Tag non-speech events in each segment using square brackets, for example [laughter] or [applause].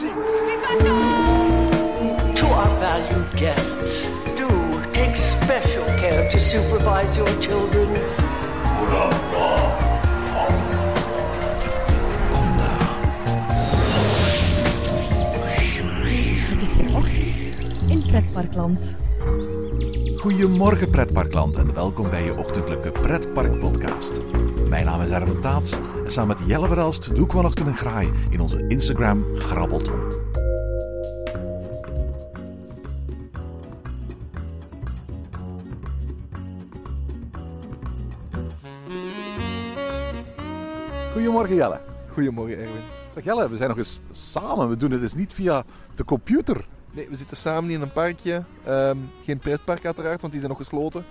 To our valued guests, do take special care to supervise your children. Het is weer ochtend in Pretparkland. Goedemorgen pretparkland en welkom bij je ochtendelijke pretparkpodcast. Mijn naam is Erwin Taats en samen met Jelle Verelst doe ik vanochtend een graai in onze Instagram Grabbelton. Goedemorgen Jelle. Goedemorgen Erwin. Zeg Jelle, we zijn nog eens samen. We doen het dus niet via de computer. Nee, we zitten samen in een parkje. Ehm, geen pretpark uiteraard, want die zijn nog gesloten.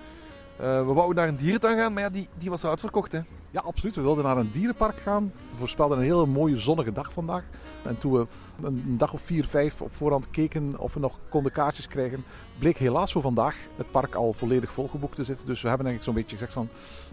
Eh, we wouden naar een dierentuin gaan, maar ja, die, die was uitverkocht. Hè. Ja, absoluut. We wilden naar een dierenpark gaan. We voorspelden een hele mooie zonnige dag vandaag. En toen we een dag of vier, vijf op voorhand keken of we nog konden kaartjes krijgen, bleek helaas voor vandaag het park al volledig volgeboekt te zitten. Dus we hebben eigenlijk zo'n beetje gezegd van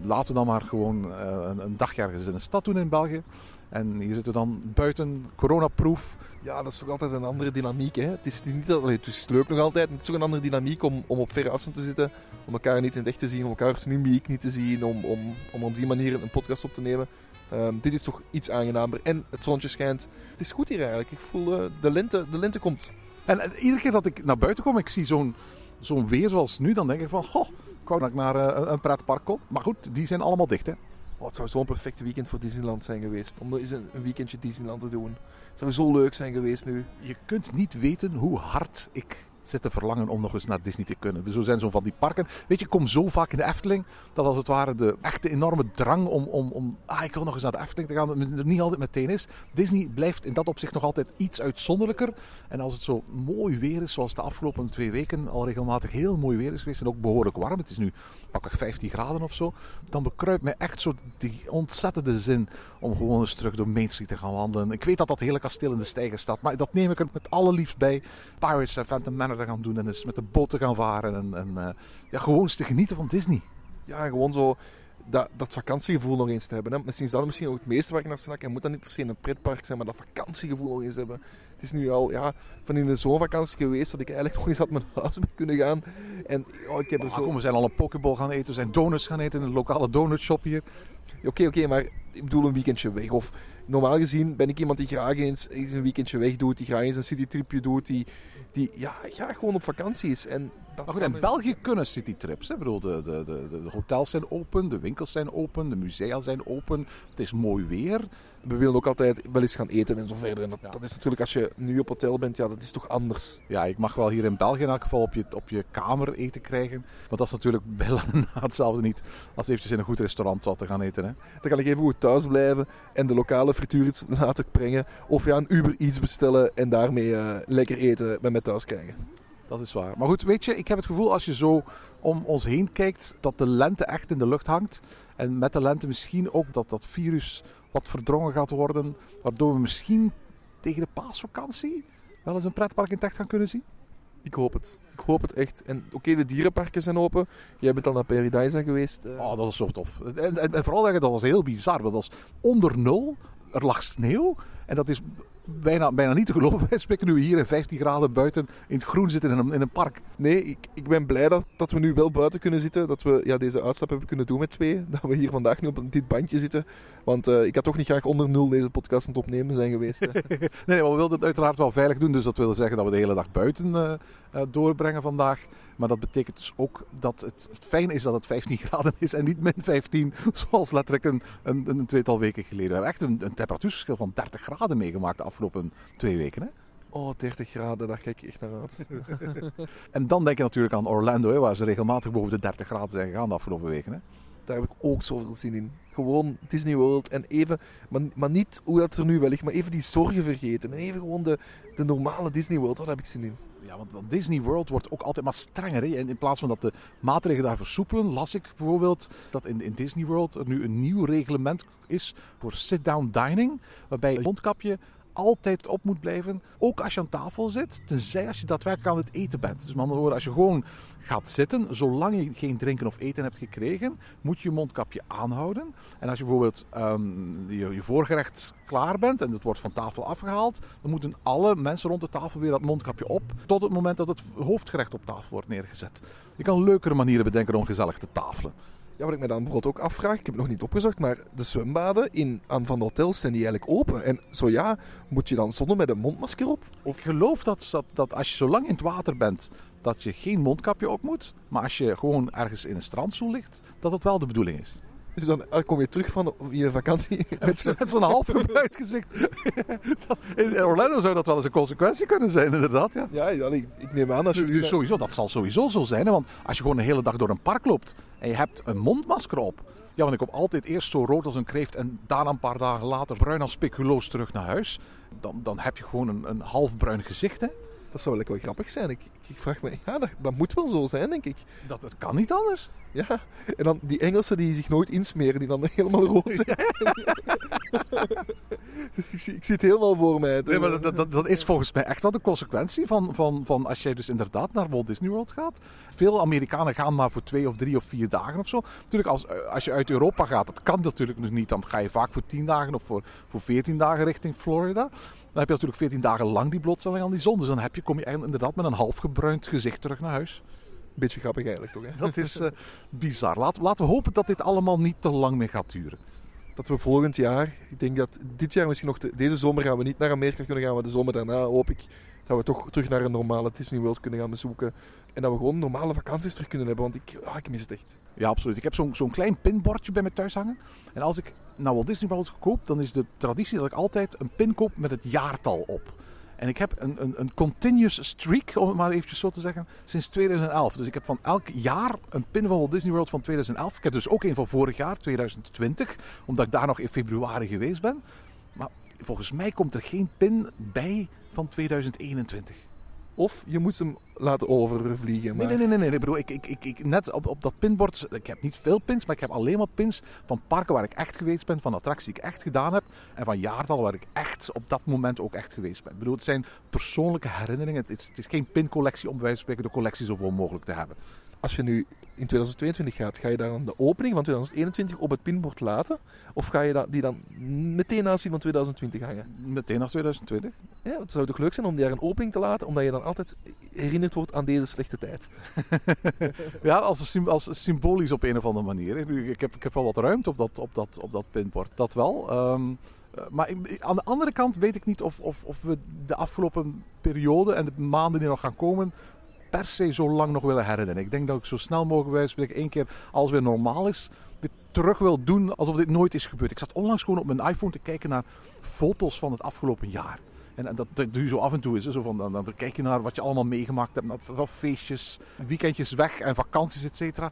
laten we dan maar gewoon eh, een, een dagje ergens in een stad doen in België. En hier zitten we dan buiten, coronaproof. Ja, dat is toch altijd een andere dynamiek. Hè? Het, is niet, allee, het is leuk nog altijd, het is toch een andere dynamiek om, om op verre afstand te zitten. Om elkaar niet in het echt te zien, om elkaars mimiek niet te zien, om, om, om op die manier een podcast op te nemen. Ehm, dit is toch iets aangenamer. En het zonnetje schijnt. Het is goed hier eigenlijk. Ik voel eh, de, lente, de lente komt. En eh, iedere keer dat ik naar buiten kom, ik zie zo'n zo'n weer zoals nu, dan denk ik van, goh, ik wou dat ik naar eh, een pretpark kom. Maar goed, die zijn allemaal dicht hè. Oh, het zou zo'n perfect weekend voor Disneyland zijn geweest. Om eens een, een weekendje Disneyland te doen. Het zou zo leuk zijn geweest nu. Je kunt niet weten hoe hard ik zit te verlangen om nog eens naar Disney te kunnen. Dus zo zijn zo van die parken. Weet je, ik kom zo vaak in de Efteling dat als het ware de echte enorme drang om, om, om ah, ik wil nog eens naar de Efteling te gaan, er niet altijd meteen is. Disney blijft in dat opzicht nog altijd iets uitzonderlijker. En als het zo mooi weer is, zoals de afgelopen twee weken al regelmatig heel mooi weer is geweest en ook behoorlijk warm, het is nu pakweg 15 graden of zo, dan bekruipt mij echt zo die ontzettende zin om gewoon eens terug door Main Street te gaan wandelen. Ik weet dat dat hele kasteel in de stijger staat, maar dat neem ik er met alle liefst bij. Pirates en Phantom Manor te gaan doen en eens met de boot te gaan varen en, en uh, ja, gewoon eens te genieten van Disney. Ja, gewoon zo dat, dat vakantiegevoel nog eens te hebben. Hè. Misschien is dat misschien ook het meeste waar ik naar snak. Het moet dan niet per se een pretpark zijn, maar dat vakantiegevoel nog eens hebben. Het is nu al ja, van in de zomervakantie geweest dat ik eigenlijk nog eens had mijn huis mee kunnen gaan. En oh, ik heb er zo... Kom, we zijn al een pokeball gaan eten, we zijn donuts gaan eten in een lokale donutshop hier. Oké, okay, oké, okay, maar ik bedoel een weekendje weg. Of normaal gezien ben ik iemand die graag eens, eens een weekendje weg doet, die graag eens een citytripje doet, die, die ja, ja, gewoon op vakantie is. En dat maar goed, in België kunnen citytrips. Hè? Ik bedoel, de, de, de, de hotels zijn open, de winkels zijn open, de musea zijn open. Het is mooi weer. We willen ook altijd wel eens gaan eten en zo verder. En dat, ja. dat, is natuurlijk als je nu op hotel bent, ja, dat is toch anders. Ja, ik mag wel hier in België in elk geval op je, op je kamer eten krijgen. Want dat is natuurlijk [laughs] bij lange na hetzelfde niet als eventjes in een goed restaurant wat te gaan eten. Hè. Dan kan ik even goed thuis blijven en de lokale frituur iets laten brengen. Of ja, een Uber iets bestellen en daarmee uh, lekker eten bij mij thuis krijgen. Dat is waar. Maar goed, weet je, ik heb het gevoel als je zo om ons heen kijkt, dat de lente echt in de lucht hangt. En met de lente misschien ook dat dat virus wat verdrongen gaat worden. Waardoor we misschien tegen de paasvakantie wel eens een pretpark in echt gaan kunnen zien. Ik hoop het. Ik hoop het echt. En oké, okay, de dierenparken zijn open. Jij bent al naar Paradise geweest. Uh... Oh, dat was zo tof. En, en, en vooral dat was heel bizar. Dat was onder nul. Er lag sneeuw. En dat is bijna, bijna niet te geloven. [laughs] Wij spreken nu hier in 15 graden buiten in het groen zitten in een, in een park. Nee, ik, ik ben blij dat, dat we nu wel buiten kunnen zitten. Dat we ja, deze uitstap hebben kunnen doen met twee. [laughs] Dat we hier vandaag nu op dit bandje zitten. Want uh, ik had toch niet graag onder nul deze podcast aan het opnemen zijn geweest. [laughs] nee, nee, maar we wilden het uiteraard wel veilig doen. Dus dat wil zeggen dat we de hele dag buiten uh, uh, doorbrengen vandaag. Maar dat betekent dus ook dat het, fijn is dat het 15 graden is en niet min 15. Zoals letterlijk een, een, een tweetal weken geleden. We hebben echt een, een temperatuurverschil van 30 graden meegemaakt de afgelopen twee weken. Hè? Oh, 30 graden, daar kijk ik echt naar uit. [laughs] en dan denk je natuurlijk aan Orlando, hè, waar ze regelmatig boven de 30 graden zijn gegaan de afgelopen weken. Hè? Daar heb ik ook zoveel zin in. Gewoon Disney World en even, maar, maar niet hoe dat er nu wel ligt, maar even die zorgen vergeten. En even gewoon de, de normale Disney World, daar heb ik zin in. Ja, want, want Disney World wordt ook altijd maar strenger. Hè? En in plaats van dat de maatregelen daar versoepelen, las ik bijvoorbeeld dat in, in Disney World er nu een nieuw reglement is voor sit-down dining. Waarbij een mondkapje altijd op moet blijven. Ook als je aan tafel zit, tenzij als je daadwerkelijk aan het eten bent. Dus met andere woorden, als je gewoon gaat zitten, zolang je geen drinken of eten hebt gekregen, moet je je mondkapje aanhouden. En als je bijvoorbeeld ehm, je, je voorgerecht klaar bent en het wordt van tafel afgehaald, dan moeten alle mensen rond de tafel weer dat mondkapje op, tot het moment dat het hoofdgerecht op tafel wordt neergezet. Je kan leukere manieren bedenken om gezellig te tafelen. Ja, wat ik me dan bijvoorbeeld ook afvraag, ik heb het nog niet opgezocht, maar de zwembaden in, aan van de hotels zijn die eigenlijk open? En zo ja, moet je dan zonder met een mondmasker op? Ik geloof dat, dat, dat als je zo lang in het water bent, dat je geen mondkapje op moet. Maar als je gewoon ergens in een strandstoel ligt, dat dat wel de bedoeling is. Dus dan eh, kom je terug van je vakantie [laughs] met, zo, met zo'n half gebruikt gezicht. [laughs] in Orlando zou dat wel eens een consequentie kunnen zijn, inderdaad. Ja, ja ik, ik neem aan als je... Dus sowieso, dat zal sowieso zo zijn. Hè? Want als je gewoon een hele dag door een park loopt en je hebt een mondmasker op... Ja, want ik kom altijd eerst zo rood als een kreeft en daarna een paar dagen later bruin als speculoos terug naar huis. Dan, dan heb je gewoon een, een half bruin gezicht, hè. Dat zou wel grappig zijn. Ik, ik, vraag me, ja, dat, dat, moet wel zo zijn, denk ik. Dat, het kan niet anders. Ja, en dan die Engelsen die zich nooit insmeren, die dan [laughs] helemaal rood zijn. [laughs] ik, zie, ik zie het helemaal voor mij. Nee, maar dat, dat, dat, is volgens mij echt wel de consequentie van, van, van als jij dus inderdaad naar Walt Disney World gaat. Veel Amerikanen gaan maar voor twee of drie of vier dagen of zo. Natuurlijk, als, als je uit Europa gaat, dat kan natuurlijk nog niet. Dan ga je vaak voor tien dagen of voor, voor veertien dagen richting Florida. Dan heb je natuurlijk 14 dagen lang die blootstelling aan die zon. Dus dan heb je, kom je inderdaad met een half gebruind gezicht terug naar huis. Beetje grappig eigenlijk toch? Hè? Dat is uh, bizar. Laten, laten we hopen dat dit allemaal niet te lang meer gaat duren. Dat we volgend jaar, ik denk dat dit jaar misschien nog, deze zomer gaan we niet naar Amerika kunnen gaan, maar de zomer daarna hoop ik dat we toch terug naar een normale Disney World kunnen gaan bezoeken. En dat we gewoon normale vakanties terug kunnen hebben, want ik, ah, ik mis het echt. Ja, absoluut. Ik heb zo'n zo'n klein pinbordje bij me thuis hangen. En als ik nou Walt Disney World koop, dan is de traditie dat ik altijd een pin koop met het jaartal op. En ik heb een, een, een continuous streak, om het maar eventjes zo te zeggen, sinds 2011. Dus ik heb van elk jaar een pin van Walt Disney World van 2011. Ik heb dus ook een van vorig jaar, 2020, omdat ik daar nog in februari geweest ben. Maar volgens mij komt er geen pin bij van 2021. Of je moet hem laten overvliegen. Maar... Nee, nee, nee, nee. Ik bedoel, ik, ik, ik, ik, net op, op dat pinbord, ik heb niet veel pins, maar ik heb alleen maar pins van parken waar ik echt geweest ben, van attracties die ik echt gedaan heb en van jaartallen waar ik echt op dat moment ook echt geweest ben. Ik bedoel, het zijn persoonlijke herinneringen. Het is, het is geen pincollectie om bij wijze van spreken de collectie zoveel mogelijk te hebben als je nu in 2022 gaat, ga je dan de opening van 2021 op het pinbord laten? Of ga je die dan meteen naast die van 2020 hangen? Meteen naast 2020. Ja, het zou toch leuk zijn om daar een opening te laten, omdat je dan altijd herinnerd wordt aan deze slechte tijd. [laughs] ja, als, als symbolisch op een of andere manier. Ik heb, ik heb wel wat ruimte op dat, op dat, op dat pinbord, dat wel. Um, maar aan de andere kant weet ik niet of, of, of we de afgelopen periode en de maanden die nog gaan komen per se zo lang nog willen herinneren. Ik denk dat ik zo snel mogelijk bij één keer, als weer normaal is, weer terug wil doen alsof dit nooit is gebeurd. Ik zat onlangs gewoon op mijn iPhone te kijken naar foto's van het afgelopen jaar. En, dat, dat doe je zo af en toe eens. Zo van, dan, dan kijk je naar wat je allemaal meegemaakt hebt. Naar feestjes, weekendjes weg en vakanties, et cetera.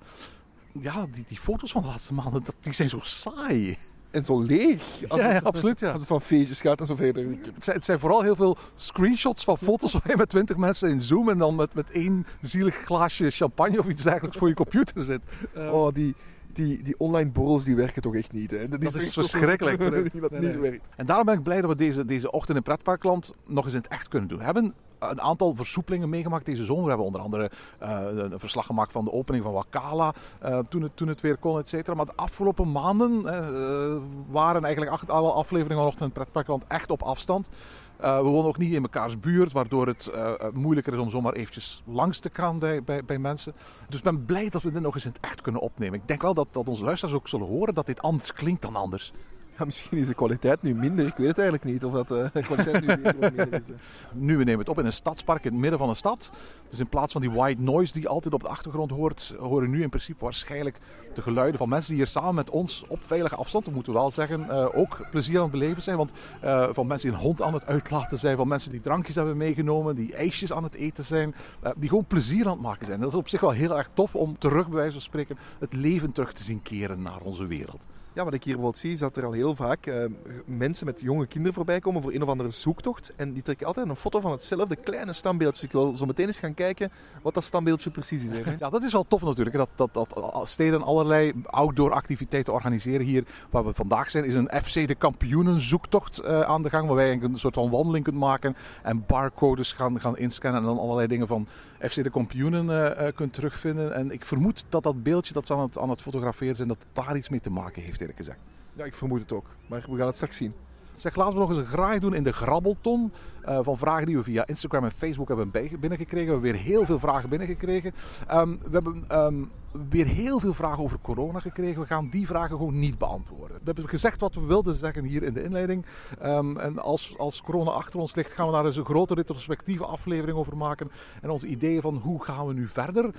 Ja, die, die foto's van de laatste maanden, dat, die zijn zo saai en zo leeg. Als ja, het, absoluut. Ja. Als het van feestjes gaat en zo verder. Het zijn, het zijn, vooral heel veel screenshots van foto's waar je met twintig mensen in Zoom en dan met, met één zielig glaasje champagne of iets dergelijks voor je computer zit. oh, die, die, die online borrels die werken toch echt niet. Hè? Dat is, dat is verschrikkelijk. [laughs] dat niet werkt. En daarom ben ik blij dat we deze, deze ochtend in Pretparkland nog eens in het echt kunnen doen. We hebben een aantal versoepelingen meegemaakt deze zomer. We hebben onder andere uh, een verslag gemaakt van de opening van Wakala uh, toen, het, toen het weer kon, et cetera. Maar de afgelopen maanden uh, waren eigenlijk alle afleveringen van Ochtend in echt op afstand. We wonen ook niet in mekaars buurt, waardoor het moeilijker is om zomaar eventjes langs te gaan bij, bij, bij, mensen. Dus ik ben blij dat we dit nog eens in het echt kunnen opnemen. Ik denk wel dat, dat onze luisteraars ook zullen horen dat dit anders klinkt dan anders. Ja, misschien is de kwaliteit nu minder. Ik weet het eigenlijk niet of dat uh, de kwaliteit nu minder is. Nu, we nemen het op in een stadspark in het midden van een stad. Dus in plaats van die white noise die altijd op de achtergrond hoort, horen nu in principe waarschijnlijk de geluiden van mensen die hier samen met ons op veilige afstand, we moeten wel zeggen, uh, ook plezier aan het beleven zijn. Want van mensen die een hond aan het uitlaten zijn, van mensen die drankjes hebben meegenomen, die ijsjes aan het eten zijn, die gewoon plezier aan het maken zijn. Dat is op zich wel heel erg tof om terug, bij wijze van spreken, het leven terug te zien keren naar onze wereld. Ja, wat ik hier bijvoorbeeld zie is dat er al heel vaak eh, mensen met jonge kinderen voorbij komen voor een of andere zoektocht. En die trekken altijd een foto van hetzelfde kleine standbeeldje. Ik wil zo meteen eens gaan kijken wat dat standbeeldje precies is. Hè? [laughs] Ja, dat is wel tof natuurlijk. Dat, dat, dat steden allerlei outdoor activiteiten organiseren. Hier waar we vandaag zijn is een FC de kampioenen zoektocht uh, aan de gang. Waarbij je een soort van wandeling kunt maken en barcodes gaan, gaan inscannen. En dan allerlei dingen van FC de kampioenen uh, kunt terugvinden. En ik vermoed dat dat beeldje dat ze aan het, aan het fotograferen zijn, dat daar iets mee te maken heeft eerlijk gezegd. Ja, ik vermoed het ook. Maar we gaan het straks zien. Zeg, laten we nog eens een graai doen in de grabbelton uh, van vragen die we via Instagram en Facebook hebben binnengekregen. We hebben weer heel veel vragen binnengekregen. Um, we hebben um, weer heel veel vragen over corona gekregen. We gaan die vragen gewoon niet beantwoorden. We hebben gezegd wat we wilden zeggen hier in de inleiding. Um, en als, als corona achter ons ligt, gaan we daar eens een grote retrospectieve aflevering over maken. En onze ideeën van hoe gaan we nu verder uh,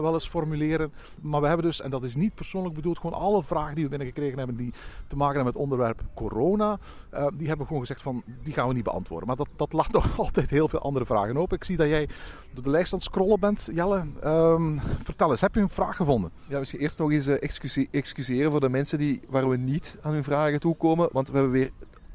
wel eens formuleren. Maar we hebben dus, en dat is niet persoonlijk bedoeld, gewoon alle vragen die we binnengekregen hebben die te maken hebben met het onderwerp corona. Uh, die hebben we gewoon gezegd van, die gaan we niet beantwoorden. Maar dat, dat laat nog [laughs] altijd heel veel andere vragen open. Ik zie dat jij door de lijst aan het scrollen bent. Jelle, um, vertel eens, heb je een vraag gevonden? Ja, misschien eerst nog eens excuse excuseren voor de mensen die, waar we niet aan hun vragen toekomen. Want we hebben weer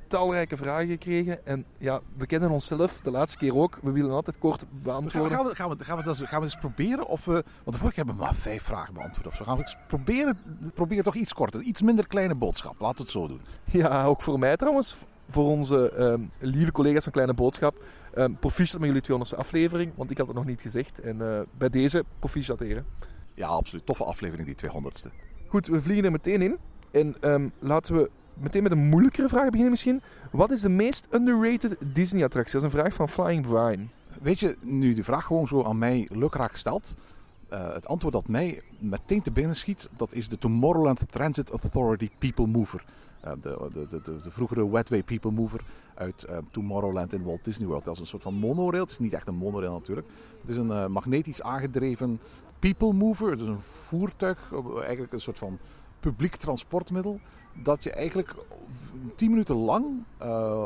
talrijke vragen gekregen. En ja, we kennen onszelf de laatste keer ook. We willen altijd kort beantwoorden. Gaan we, gaan we, gaan we, gaan we, gaan we eens proberen of we... Want vorige keer hebben we maar vijf vragen beantwoord of zo. Gaan we eens proberen, proberen toch iets korter. Iets minder kleine boodschap. Laten we het zo doen. Ja, ook voor mij trouwens. Voor onze um, lieve collega's van Kleine Boodschap. Um, proficiat met jullie 200ste aflevering. Want ik had het nog niet gezegd. En uh, bij deze proficiat heren. Ja, absoluut. Toffe aflevering, die 200ste. Goed, we vliegen er meteen in. En um, laten we meteen met een moeilijkere vraag beginnen misschien. Wat is de meest underrated Disney-attractie? Dat is een vraag van Flying Brian. Weet je, nu de vraag gewoon zo aan mij lukraak stelt... Uh, het antwoord dat mij meteen te binnen schiet... dat is de Tomorrowland Transit Authority People Mover. Uh, de, de, de, de, vroegere Wetway People Mover uit uh, Tomorrowland in Walt Disney World. Dat is een soort van monorail. Het is niet echt een monorail natuurlijk. Het is een magnetisch aangedreven people mover. Dus een voertuig, eigenlijk een soort van publiek transportmiddel. Dat je eigenlijk 10 minuten lang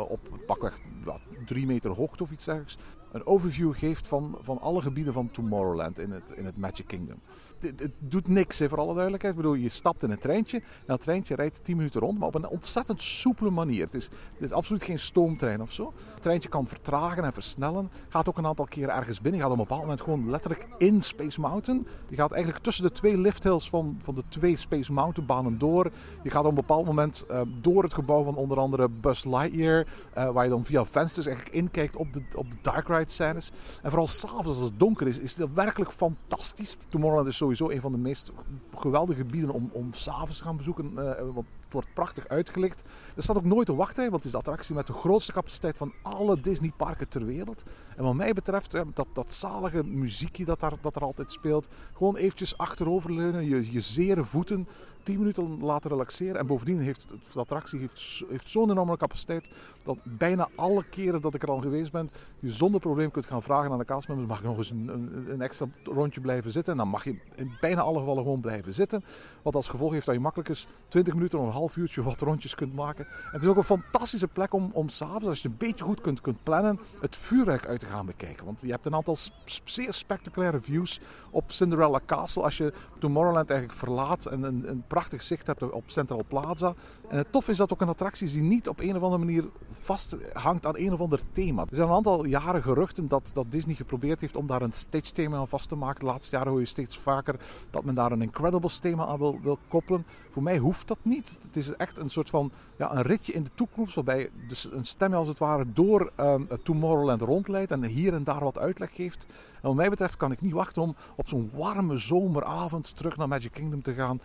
op pakweg wat, drie meter hoogte of iets dergelijks een overview geeft van, van alle gebieden van Tomorrowland in het, in het Magic Kingdom. Het, doet niks, hè, voor alle duidelijkheid. Ik bedoel, je stapt in een treintje en dat treintje rijdt 10 minuten rond, maar op een ontzettend soepele manier. Het is, het is absoluut geen stoomtrein of zo. Het treintje kan vertragen en versnellen. Gaat ook een aantal keren ergens binnen. Gaat op een bepaald moment gewoon letterlijk in Space Mountain. Je gaat eigenlijk tussen de twee lifthills van, van de twee Space Mountain banen door. Je gaat op een bepaald moment uh, door het gebouw van onder andere Buzz Lightyear, uh, waar je dan via vensters eigenlijk inkijkt op de, op de Dark Ride scènes. En vooral s'avonds als het donker is, is het werkelijk fantastisch. Tomorrowland is sowieso een van de meest geweldige gebieden om, om s'avonds te gaan bezoeken. Het wordt prachtig uitgelicht. Er staat ook nooit een wachtrij, want het is de attractie met de grootste capaciteit van alle Disney-parken ter wereld. En wat mij betreft, dat, dat zalige muziekje dat, daar, dat er altijd speelt. Gewoon eventjes achteroverleunen, je, je zere voeten 10 minuten laten relaxeren. En bovendien heeft de attractie heeft, heeft zo'n enorme capaciteit dat bijna alle keren dat ik er al geweest ben, je zonder probleem kunt gaan vragen aan de castmembers: mag ik nog eens een, een, een, extra rondje blijven zitten? En dan mag je in bijna alle gevallen gewoon blijven zitten. Wat als gevolg heeft dat je makkelijk eens 20 minuten of een half uurtje wat rondjes kunt maken. En het is ook een fantastische plek om, om s'avonds, als je een beetje goed kunt, kunt plannen, het vuurwerk uit te gaan bekijken. Want je hebt een aantal zeer spectaculaire views op Cinderella Castle als je Tomorrowland eigenlijk verlaat en een, een prachtig zicht hebt op Central Plaza. En het tof is dat ook een attractie is die niet op een of andere manier vasthangt aan een of ander thema. Er zijn een aantal jaren geruchten dat, dat Disney geprobeerd heeft om daar een stage thema aan vast te maken. De laatste jaren hoor je steeds vaker dat men daar een Incredibles thema aan wil, wil koppelen. Voor mij hoeft dat niet. Het is echt een soort van ja, een ritje in de toekomst waarbij dus een stem als het ware door um, Tomorrowland rondleidt en hier en daar wat uitleg geeft. En wat mij betreft kan ik niet wachten om op zo'n warme zomeravond terug naar Magic Kingdom te gaan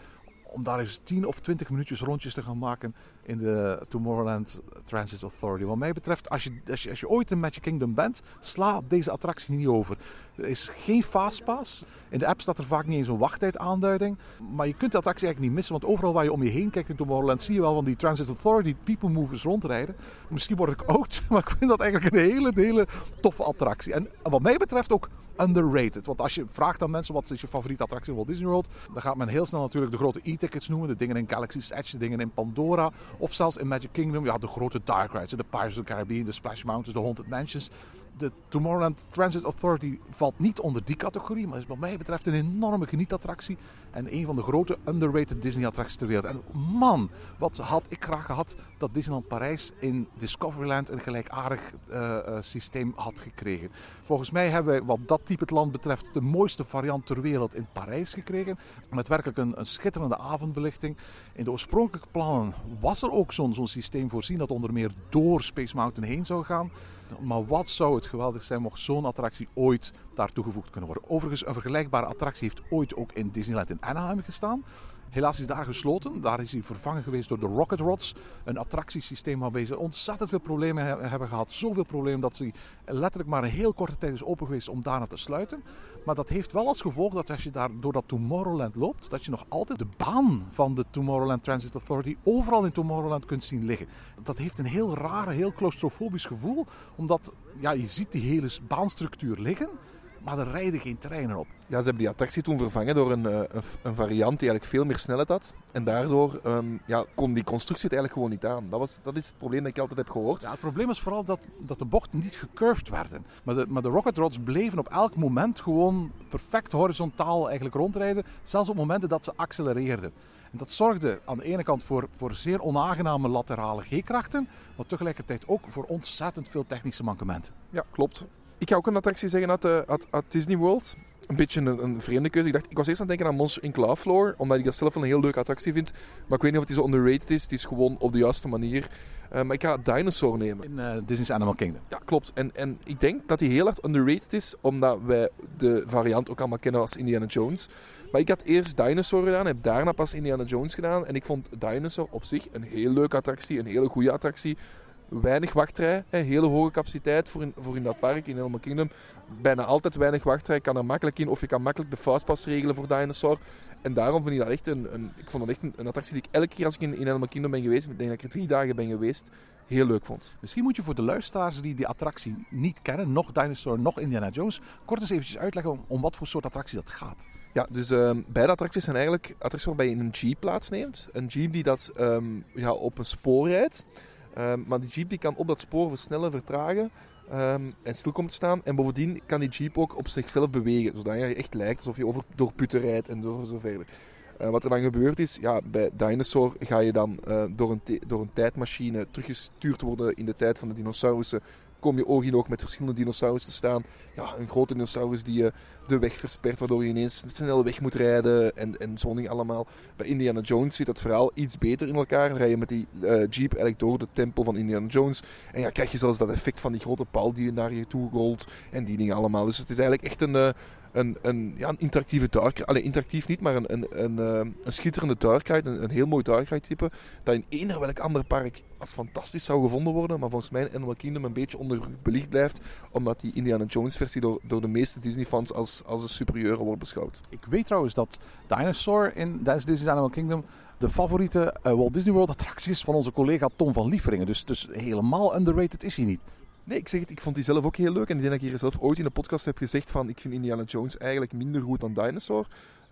om daar eens 10 of 20 minuutjes rondjes te gaan maken in de Tomorrowland Transit Authority. Wat mij betreft, als je, als je, als je ooit in Magic Kingdom bent, sla deze attractie niet over. Er is geen fastpass. In de app staat er vaak niet eens een wachttijdaanduiding. Maar je kunt de attractie eigenlijk niet missen, want overal waar je om je heen kijkt in Tomorrowland zie je wel van die Transit Authority people movers rondrijden. Misschien word ik oud, [laughs] maar ik vind dat eigenlijk een hele, hele toffe attractie. En wat mij betreft ook underrated. Want als je vraagt aan mensen wat is je favoriete attractie in Walt Disney World, dan gaat men heel snel natuurlijk de grote e-tickets noemen. De dingen in Galaxy's Edge, de dingen in Pandora. Of zelfs in Magic Kingdom, ja, de grote dark rides. De Pirates of the Caribbean, de Splash Mountains, de Haunted Mansions. De Tomorrowland Transit Authority valt niet onder die categorie, maar is wat mij betreft een enorme genietattractie. En een van de grote underrated Disney-attracties ter wereld. En man, wat had ik graag gehad dat Disneyland Parijs in Discoveryland een gelijkaardig uh, systeem had gekregen. Volgens mij hebben wij, wat dat type land betreft, de mooiste variant ter wereld in Parijs gekregen. Met werkelijk een, schitterende avondbelichting. In de oorspronkelijke plannen was er ook zo'n systeem voorzien dat onder meer door Space Mountain heen zou gaan. Maar wat zou het geweldig zijn mocht zo'n attractie ooit daar toegevoegd kunnen worden. Overigens, een vergelijkbare attractie heeft ooit ook in Disneyland in Anaheim gestaan. Helaas is daar gesloten. Daar is hij vervangen geweest door de Rocket Rods. Een attractiesysteem waarbij ze ontzettend veel problemen hebben gehad. Zoveel problemen dat ze letterlijk maar een heel korte tijd is open geweest om daarna te sluiten. Maar dat heeft wel als gevolg dat als je daar door dat Tomorrowland loopt, dat je nog altijd de baan van de Tomorrowland Transit Authority overal in Tomorrowland kunt zien liggen. Dat heeft een heel rare, heel claustrofobisch gevoel, omdat ja, je ziet die hele baanstructuur liggen maar er rijden geen treinen op. Ja, ze hebben die attractie toen vervangen door een, een, een variant die eigenlijk veel meer snelheid had. En daardoor um, ja, kon die constructie het eigenlijk gewoon niet aan. Dat, was, dat is het probleem dat ik altijd heb gehoord. Ja, het probleem is vooral dat, dat de bochten niet gecurved werden. Maar de, maar de rocket rods bleven op elk moment gewoon perfect horizontaal eigenlijk rondrijden. Zelfs op momenten dat ze accelereerden. En dat zorgde aan de ene kant voor, voor zeer onaangename laterale G-krachten, maar tegelijkertijd ook voor ontzettend veel technische mankementen. Ja, klopt. Ik ga ook een attractie zeggen uit, uh, uit, Disney World. Een beetje een, een, vreemde keuze. Ik, dacht, ik was eerst aan het denken aan Monster in Cloudflower, omdat ik dat zelf een heel leuke attractie vind. Maar ik weet niet of die zo underrated is. Die is gewoon op de juiste manier. Uh, maar ik ga Dinosaur nemen. In uh, Disney's Animal Kingdom. Ja, klopt. En, en ik denk dat die heel erg underrated is, omdat wij de variant ook allemaal kennen als Indiana Jones. Maar ik had eerst Dinosaur gedaan, heb daarna pas Indiana Jones gedaan. En ik vond Dinosaur op zich een heel leuke attractie, een hele goede attractie weinig wachtrij. Hè, hele hoge capaciteit voor in, voor in dat park, in Animal Kingdom. Bijna altijd weinig wachtrij. Kan er makkelijk in of je kan makkelijk de fastpass regelen voor Dinosaur. En daarom vind ik dat echt een, een ik vond dat echt een, een, attractie die ik elke keer als ik in, in Animal Kingdom ben geweest, ik denk dat ik er drie dagen ben geweest, heel leuk vond. Misschien moet je voor de luisteraars die die attractie niet kennen, nog Dinosaur, nog Indiana Jones, kort eens eventjes uitleggen om, om wat voor soort attractie dat gaat. Ja, dus um, beide attracties zijn eigenlijk attracties waarbij je een jeep plaatsneemt. Een jeep die dat um, ja, op een spoor rijdt. Um, maar die jeep die kan op dat spoor versnellen, vertragen um, en stil komt te staan. En bovendien kan die jeep ook op zichzelf bewegen, zodat je echt lijkt alsof je over, door putten rijdt en zo, verder. Uh, wat er dan gebeurt is, ja, bij Dinosaur ga je dan uh, door, een door een tijdmachine teruggestuurd worden in de tijd van de dinosaurussen kom je oog in oog met verschillende dinosaurussen te staan. Ja, een grote dinosaurus die je de weg verspert, waardoor je ineens snel weg moet rijden en, en zo'n ding allemaal. Bij Indiana Jones zit dat verhaal iets beter in elkaar. Dan rij je met die uh, jeep eigenlijk door de tempel van Indiana Jones. En ja, krijg je zelfs dat effect van die grote paal die naar je toe rolt en die dingen allemaal. Dus het is eigenlijk echt een, uh, een, een, ja, een interactieve dark Alleen interactief niet, maar een, een, een, uh, een schitterende dark. Een, heel mooi dark type. Dat in eender welk ander park als fantastisch zou gevonden worden. Maar volgens mij in Animal Kingdom een beetje onderbelicht blijft. Omdat die Indiana Jones versie door, door de meeste Disney fans als, als een superieure wordt beschouwd. Ik weet trouwens dat Dinosaur in Disney's Animal Kingdom de favoriete uh, Walt Disney World attractie is van onze collega Tom van Lieferingen. Dus, dus helemaal underrated is hij niet. Nee, ik zeg het, ik vond die zelf ook heel leuk. En ik denk dat ik hier zelf ooit in de podcast heb gezegd van ik vind Indiana Jones eigenlijk minder goed dan Dinosaur.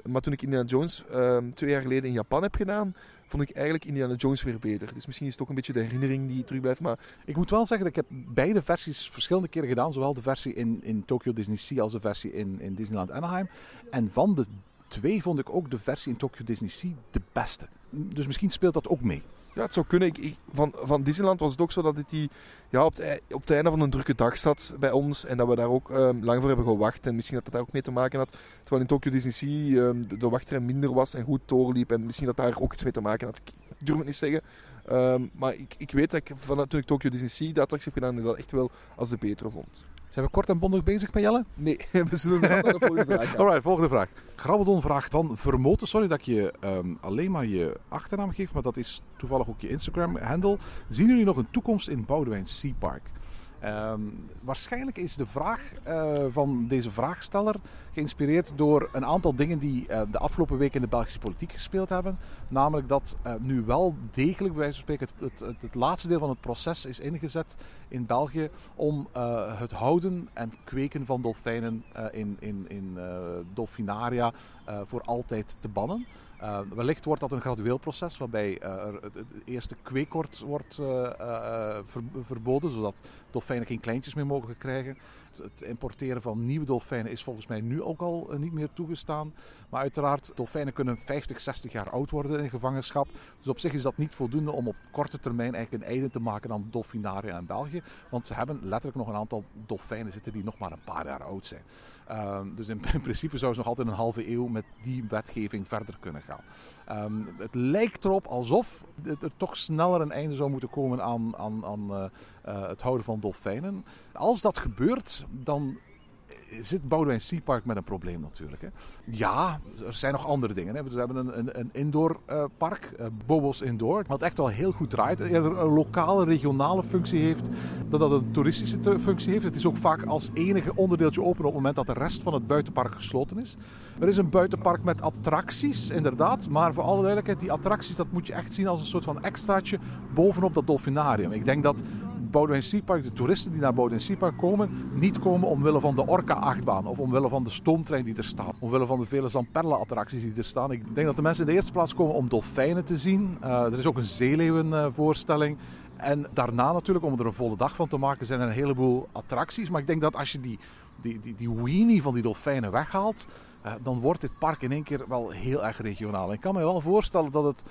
Maar toen ik Indiana Jones um, twee jaar geleden in Japan heb gedaan, vond ik eigenlijk Indiana Jones weer beter. Dus misschien is het ook een beetje de herinnering die terugblijft. Maar ik moet wel zeggen dat ik heb beide versies verschillende keren gedaan. Zowel de versie in, in Tokyo Disney Sea als de versie in, in Disneyland Anaheim. En van de twee vond ik ook de versie in Tokyo Disney Sea de beste. Dus misschien speelt dat ook mee. Ja, het zou kunnen. Ik, van, van Disneyland was het ook zo dat het die, ja, op, het, op het einde van een drukke dag zat bij ons. En dat we daar ook um, lang voor hebben gewacht. En misschien dat dat daar ook mee te maken had. Terwijl in Tokyo Disney um, de, de minder was en goed doorliep. En misschien dat daar ook iets mee te maken had. Ik durf het niet zeggen. Um, maar ik, ik weet dat ik vanuit toen ik Tokyo Disney de attractie heb gedaan, dat echt wel als de betere vond. Zijn we kort en bondig bezig met Jelle? Nee, [laughs] we zullen naar de volgende vraag gaan. Alright, volgende vraag. Grabbedon vraagt van Vermoten. Sorry dat ik je um, alleen maar je achternaam geef, maar dat is toevallig ook je Instagram-handle. Zien jullie nog een toekomst in Boudewijn Sea Park? Ehm, waarschijnlijk is de vraag eh, van deze vraagsteller geïnspireerd door een aantal dingen die eh, de afgelopen week in de Belgische politiek gespeeld hebben. Namelijk dat eh, nu wel degelijk, bij wijze van spreken, het, het, het, laatste deel van het proces is ingezet in België om het houden en kweken van dolfijnen in, in, in dolfinaria voor altijd te bannen. Uh, wellicht wordt dat een gradueel proces waarbij uh, er het, eerste kweekort wordt uh, verboden, zodat dolfijnen geen kleintjes meer mogen krijgen. Het importeren van nieuwe dolfijnen is volgens mij nu ook al niet meer toegestaan. Maar uiteraard, dolfijnen kunnen 50, 60 jaar oud worden in gevangenschap. Dus op zich is dat niet voldoende om op korte termijn eigenlijk een einde te maken aan dolfinaria in België. Want ze hebben letterlijk nog een aantal dolfijnen zitten die nog maar een paar jaar oud zijn. Ehm, dus in, [laughs] principe zou ze nog altijd een halve eeuw met die wetgeving verder kunnen gaan. Ehm, het lijkt erop alsof er toch sneller een einde zou moeten komen aan, aan, aan uh, uh, het houden van dolfijnen. Als dat gebeurt, dan zit Boudewijn Park met een probleem natuurlijk. Hè. Ja, er zijn nog andere dingen. Hè. We hebben een, een, een indoor uh, park, uh, Bobos Indoor, wat echt wel heel goed draait. Eerder een lokale, regionale functie heeft, dan dat een toeristische functie heeft. Het is ook vaak als enige onderdeeltje open op het moment dat de rest van het buitenpark gesloten is. Er is een buitenpark met attracties, inderdaad. Maar voor alle duidelijkheid, die attracties dat moet je echt zien als een soort van extraatje bovenop dat dolfinarium. Ik denk dat Boudewijn Seapark, de toeristen die naar Boudewijn Seapark komen, niet komen omwille van de Orca-achtbaan of omwille van de stoomtrein die er staat, omwille van de vele Zamperla-attracties die er staan. Ik denk dat de mensen in de eerste plaats komen om dolfijnen te zien. Uh, er is ook een zeeleeuwenvoorstelling. En daarna natuurlijk, om er een volle dag van te maken, zijn er een heleboel attracties. Maar ik denk dat als je die, die, die, die weenie van die dolfijnen weghaalt, uh, dan wordt dit park in één keer wel heel erg regionaal. En ik kan me wel voorstellen dat het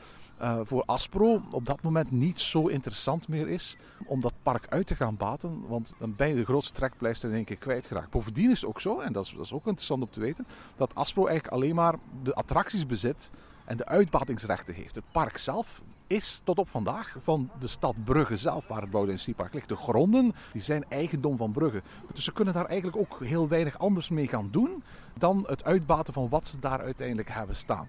uh, voor Aspro op dat moment niet zo interessant meer is om dat park uit te gaan baten. Want dan ben je de grootste trekpleister in één keer kwijtgeraakt. Bovendien is het ook zo, en dat is, ook interessant om te weten, dat Aspro eigenlijk alleen maar de attracties bezit en de uitbatingsrechten heeft. Het park zelf is tot op vandaag van de stad Brugge zelf, waar het Boudewijn ligt. De gronden die zijn eigendom van Brugge. Dus ze kunnen daar eigenlijk ook heel weinig anders mee gaan doen dan het uitbaten van wat ze daar uiteindelijk hebben staan.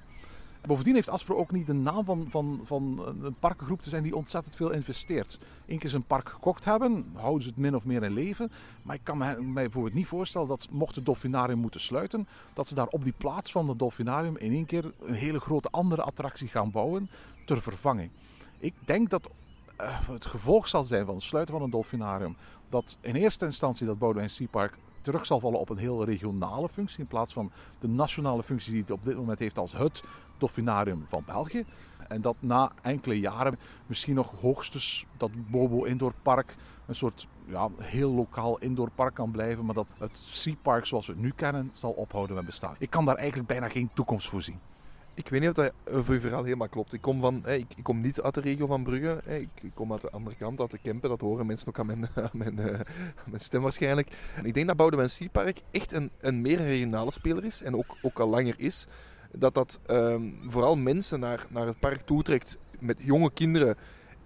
Bovendien heeft Aspro ook niet de naam van, van, van een parkengroep te zijn die ontzettend veel investeert. Eén keer ze een park gekocht hebben, houden ze het min of meer in leven. Maar ik kan mij bijvoorbeeld niet voorstellen dat mocht het Dolfinarium moeten sluiten, dat ze daar op die plaats van het Dolfinarium in één keer een hele grote andere attractie gaan bouwen ter vervanging. Ik denk dat uh, het gevolg zal zijn van het sluiten van een Dolfinarium dat in eerste instantie dat Boudewijn Sea Park terug zal vallen op een heel regionale functie. In plaats van de nationale functie die het op dit moment heeft als het Dolfinarium van België. En dat na enkele jaren misschien nog hoogstens dat Bobo Indoor Park een soort ja, heel lokaal indoorpark kan blijven. Maar dat het Sea Park zoals we het nu kennen zal ophouden met bestaan. Ik kan daar eigenlijk bijna geen toekomst voor zien. Ik weet niet of dat voor je verhaal helemaal klopt. Ik kom, van, ik, ik, kom niet uit de regio van Brugge. Ik, kom uit de andere kant, uit de Kempen. Dat horen mensen ook aan mijn, [laughs] aan mijn, stem waarschijnlijk. Ik denk dat Boudewijn Seapark echt een, een meer regionale speler is. En ook, ook al langer is. Dat dat um, vooral mensen naar, naar het park toetrekt met jonge kinderen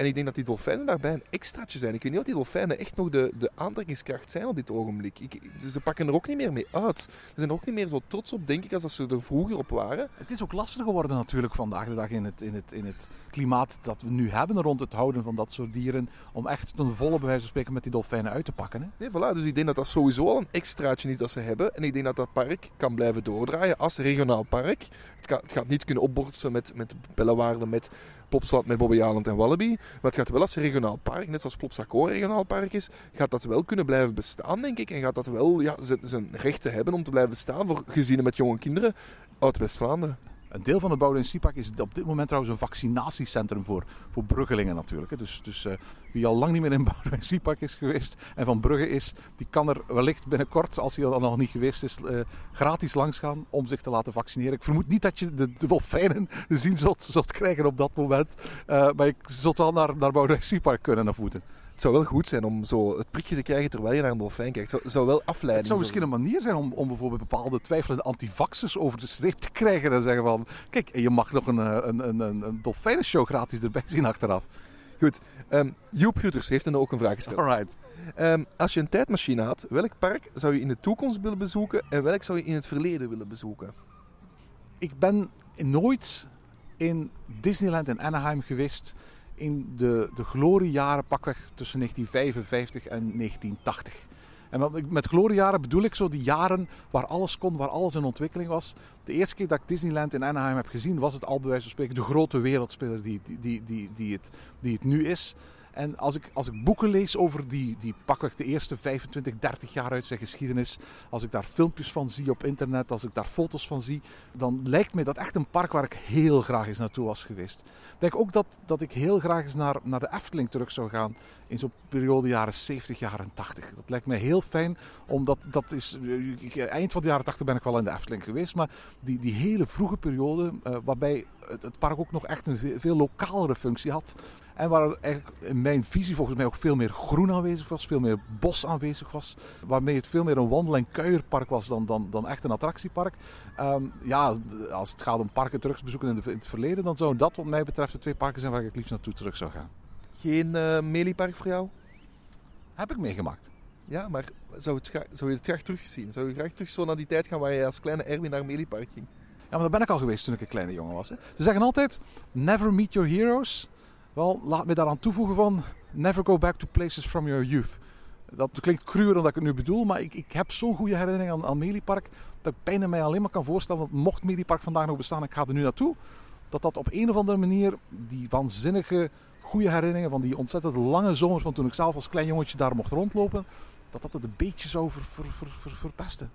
en ik denk dat die dolfijnen daarbij een extraatje zijn. Ik weet niet of die dolfijnen echt nog de, de aantrekkingskracht zijn op dit ogenblik. Ik, ze pakken er ook niet meer mee uit. Ze zijn er ook niet meer zo trots op, denk ik, als dat ze er vroeger op waren. Het is ook lastiger geworden natuurlijk vandaag de dag in het, in het, in het klimaat dat we nu hebben rond het houden van dat soort dieren. Om echt ten volle bij wijze van spreken met die dolfijnen uit te pakken. Hè? Nee, voilà. Dus ik denk dat dat sowieso al een extraatje is dat ze hebben. En ik denk dat dat park kan blijven doordraaien als regionaal park. Het gaat, het gaat niet kunnen opborsten met, met bellenwaarden, met Plopsaland met Bobbejaanland en Wallaby. Maar het gaat wel als regionaal park, net zoals Plopsaco regionaal park is, gaat dat wel kunnen blijven bestaan, denk ik. En gaat dat wel ja, zijn rechten hebben om te blijven bestaan voor gezinnen met jonge kinderen uit West-Vlaanderen. Een deel van het Boudewijn Seapark is op dit moment trouwens een vaccinatiecentrum voor, voor Bruggelingen natuurlijk. Dus, dus uh, wie al lang niet meer in Boudewijn [laughs] Seapark is geweest en van Brugge is, die kan er wellicht binnenkort, als hij er nog niet geweest is, uh, gratis langs gaan om zich te laten vaccineren. Ik vermoed niet dat je de, de dolfijnen te zien zult, zult krijgen op dat moment. Uh, maar je zult wel naar, naar Boudewijn kunnen naar voeten. Het zou wel goed zijn om zo het prikje te krijgen terwijl je naar een dolfijn kijkt. Het zou, zou wel afleiden. Het zou misschien een manier zijn om, om bijvoorbeeld bepaalde twijfelende antivaxers over de streep te krijgen. En zeggen van, kijk, je mag nog een, een, een, een, een dolfijnenshow gratis erbij zien achteraf. Goed, um, Joep Gutters heeft dan ook een vraag gesteld. Alright. Um, als je een tijdmachine had, welk park zou je in de toekomst willen bezoeken en welk zou je in het verleden willen bezoeken? Ik ben nooit in Disneyland in Anaheim geweest in de, de gloriejaren pakweg tussen 1955 en 1980. En met gloriejaren bedoel ik zo die jaren waar alles kon, waar alles in ontwikkeling was. De eerste keer dat ik Disneyland in Anaheim heb gezien, was het al bij wijze van spreken de grote wereldspeler die, die, die, die, het, die het nu is. En als ik, als ik boeken lees over die, die pakweg de eerste 25, 30 jaar uit zijn geschiedenis, als ik daar filmpjes van zie op internet, als ik daar foto's van zie, dan lijkt me dat echt een park waar ik heel graag eens naartoe was geweest. Ik denk ook dat, dat ik heel graag eens naar, naar de Efteling terug zou gaan in zo'n periode jaren 70, jaren 80. Dat lijkt mij heel fijn, omdat dat is... ik- Eind van de jaren 80 ben ik wel in de Efteling geweest, maar die, die hele vroege periode, eh, waarbij het, het park ook nog echt een veel, veel lokalere functie had. En waar eigenlijk in mijn visie volgens mij ook veel meer groen aanwezig was, veel meer bos aanwezig was. Waarmee het veel meer een wandel- en kuierpark was dan, dan, dan echt een attractiepark. Ehm, ja, als het gaat om parken terug te bezoeken in, de- in het verleden, dan zouden dat wat mij betreft de twee parken zijn waar ik het liefst naartoe terug zou gaan. Geen eh Meliepark voor jou? Heb ik meegemaakt. Ja, maar zou, het zou je het graag terugzien? Zou je graag terug zo naar die tijd gaan waar je als kleine Erwin naar Meliepark ging? Ja, maar daar ben ik al geweest toen ik een kleine jongen was. Hè. Ze zeggen altijd, never meet your heroes. Wel, laat me daaraan toevoegen van, never go back to places from your youth. Dat klinkt cruwer dan dat ik het nu bedoel, maar ik, ik heb zo'n goede herinnering aan, aan Meliepark, dat ik bijna mij alleen maar kan voorstellen, dat mocht Meliepark vandaag nog bestaan ik ga er nu naartoe, dat dat op een of andere manier die waanzinnige goede herinneringen van die ontzettend lange zomers van toen ik zelf als klein jongetje daar mocht rondlopen, dat dat het een beetje zou ver, ver- verpesten.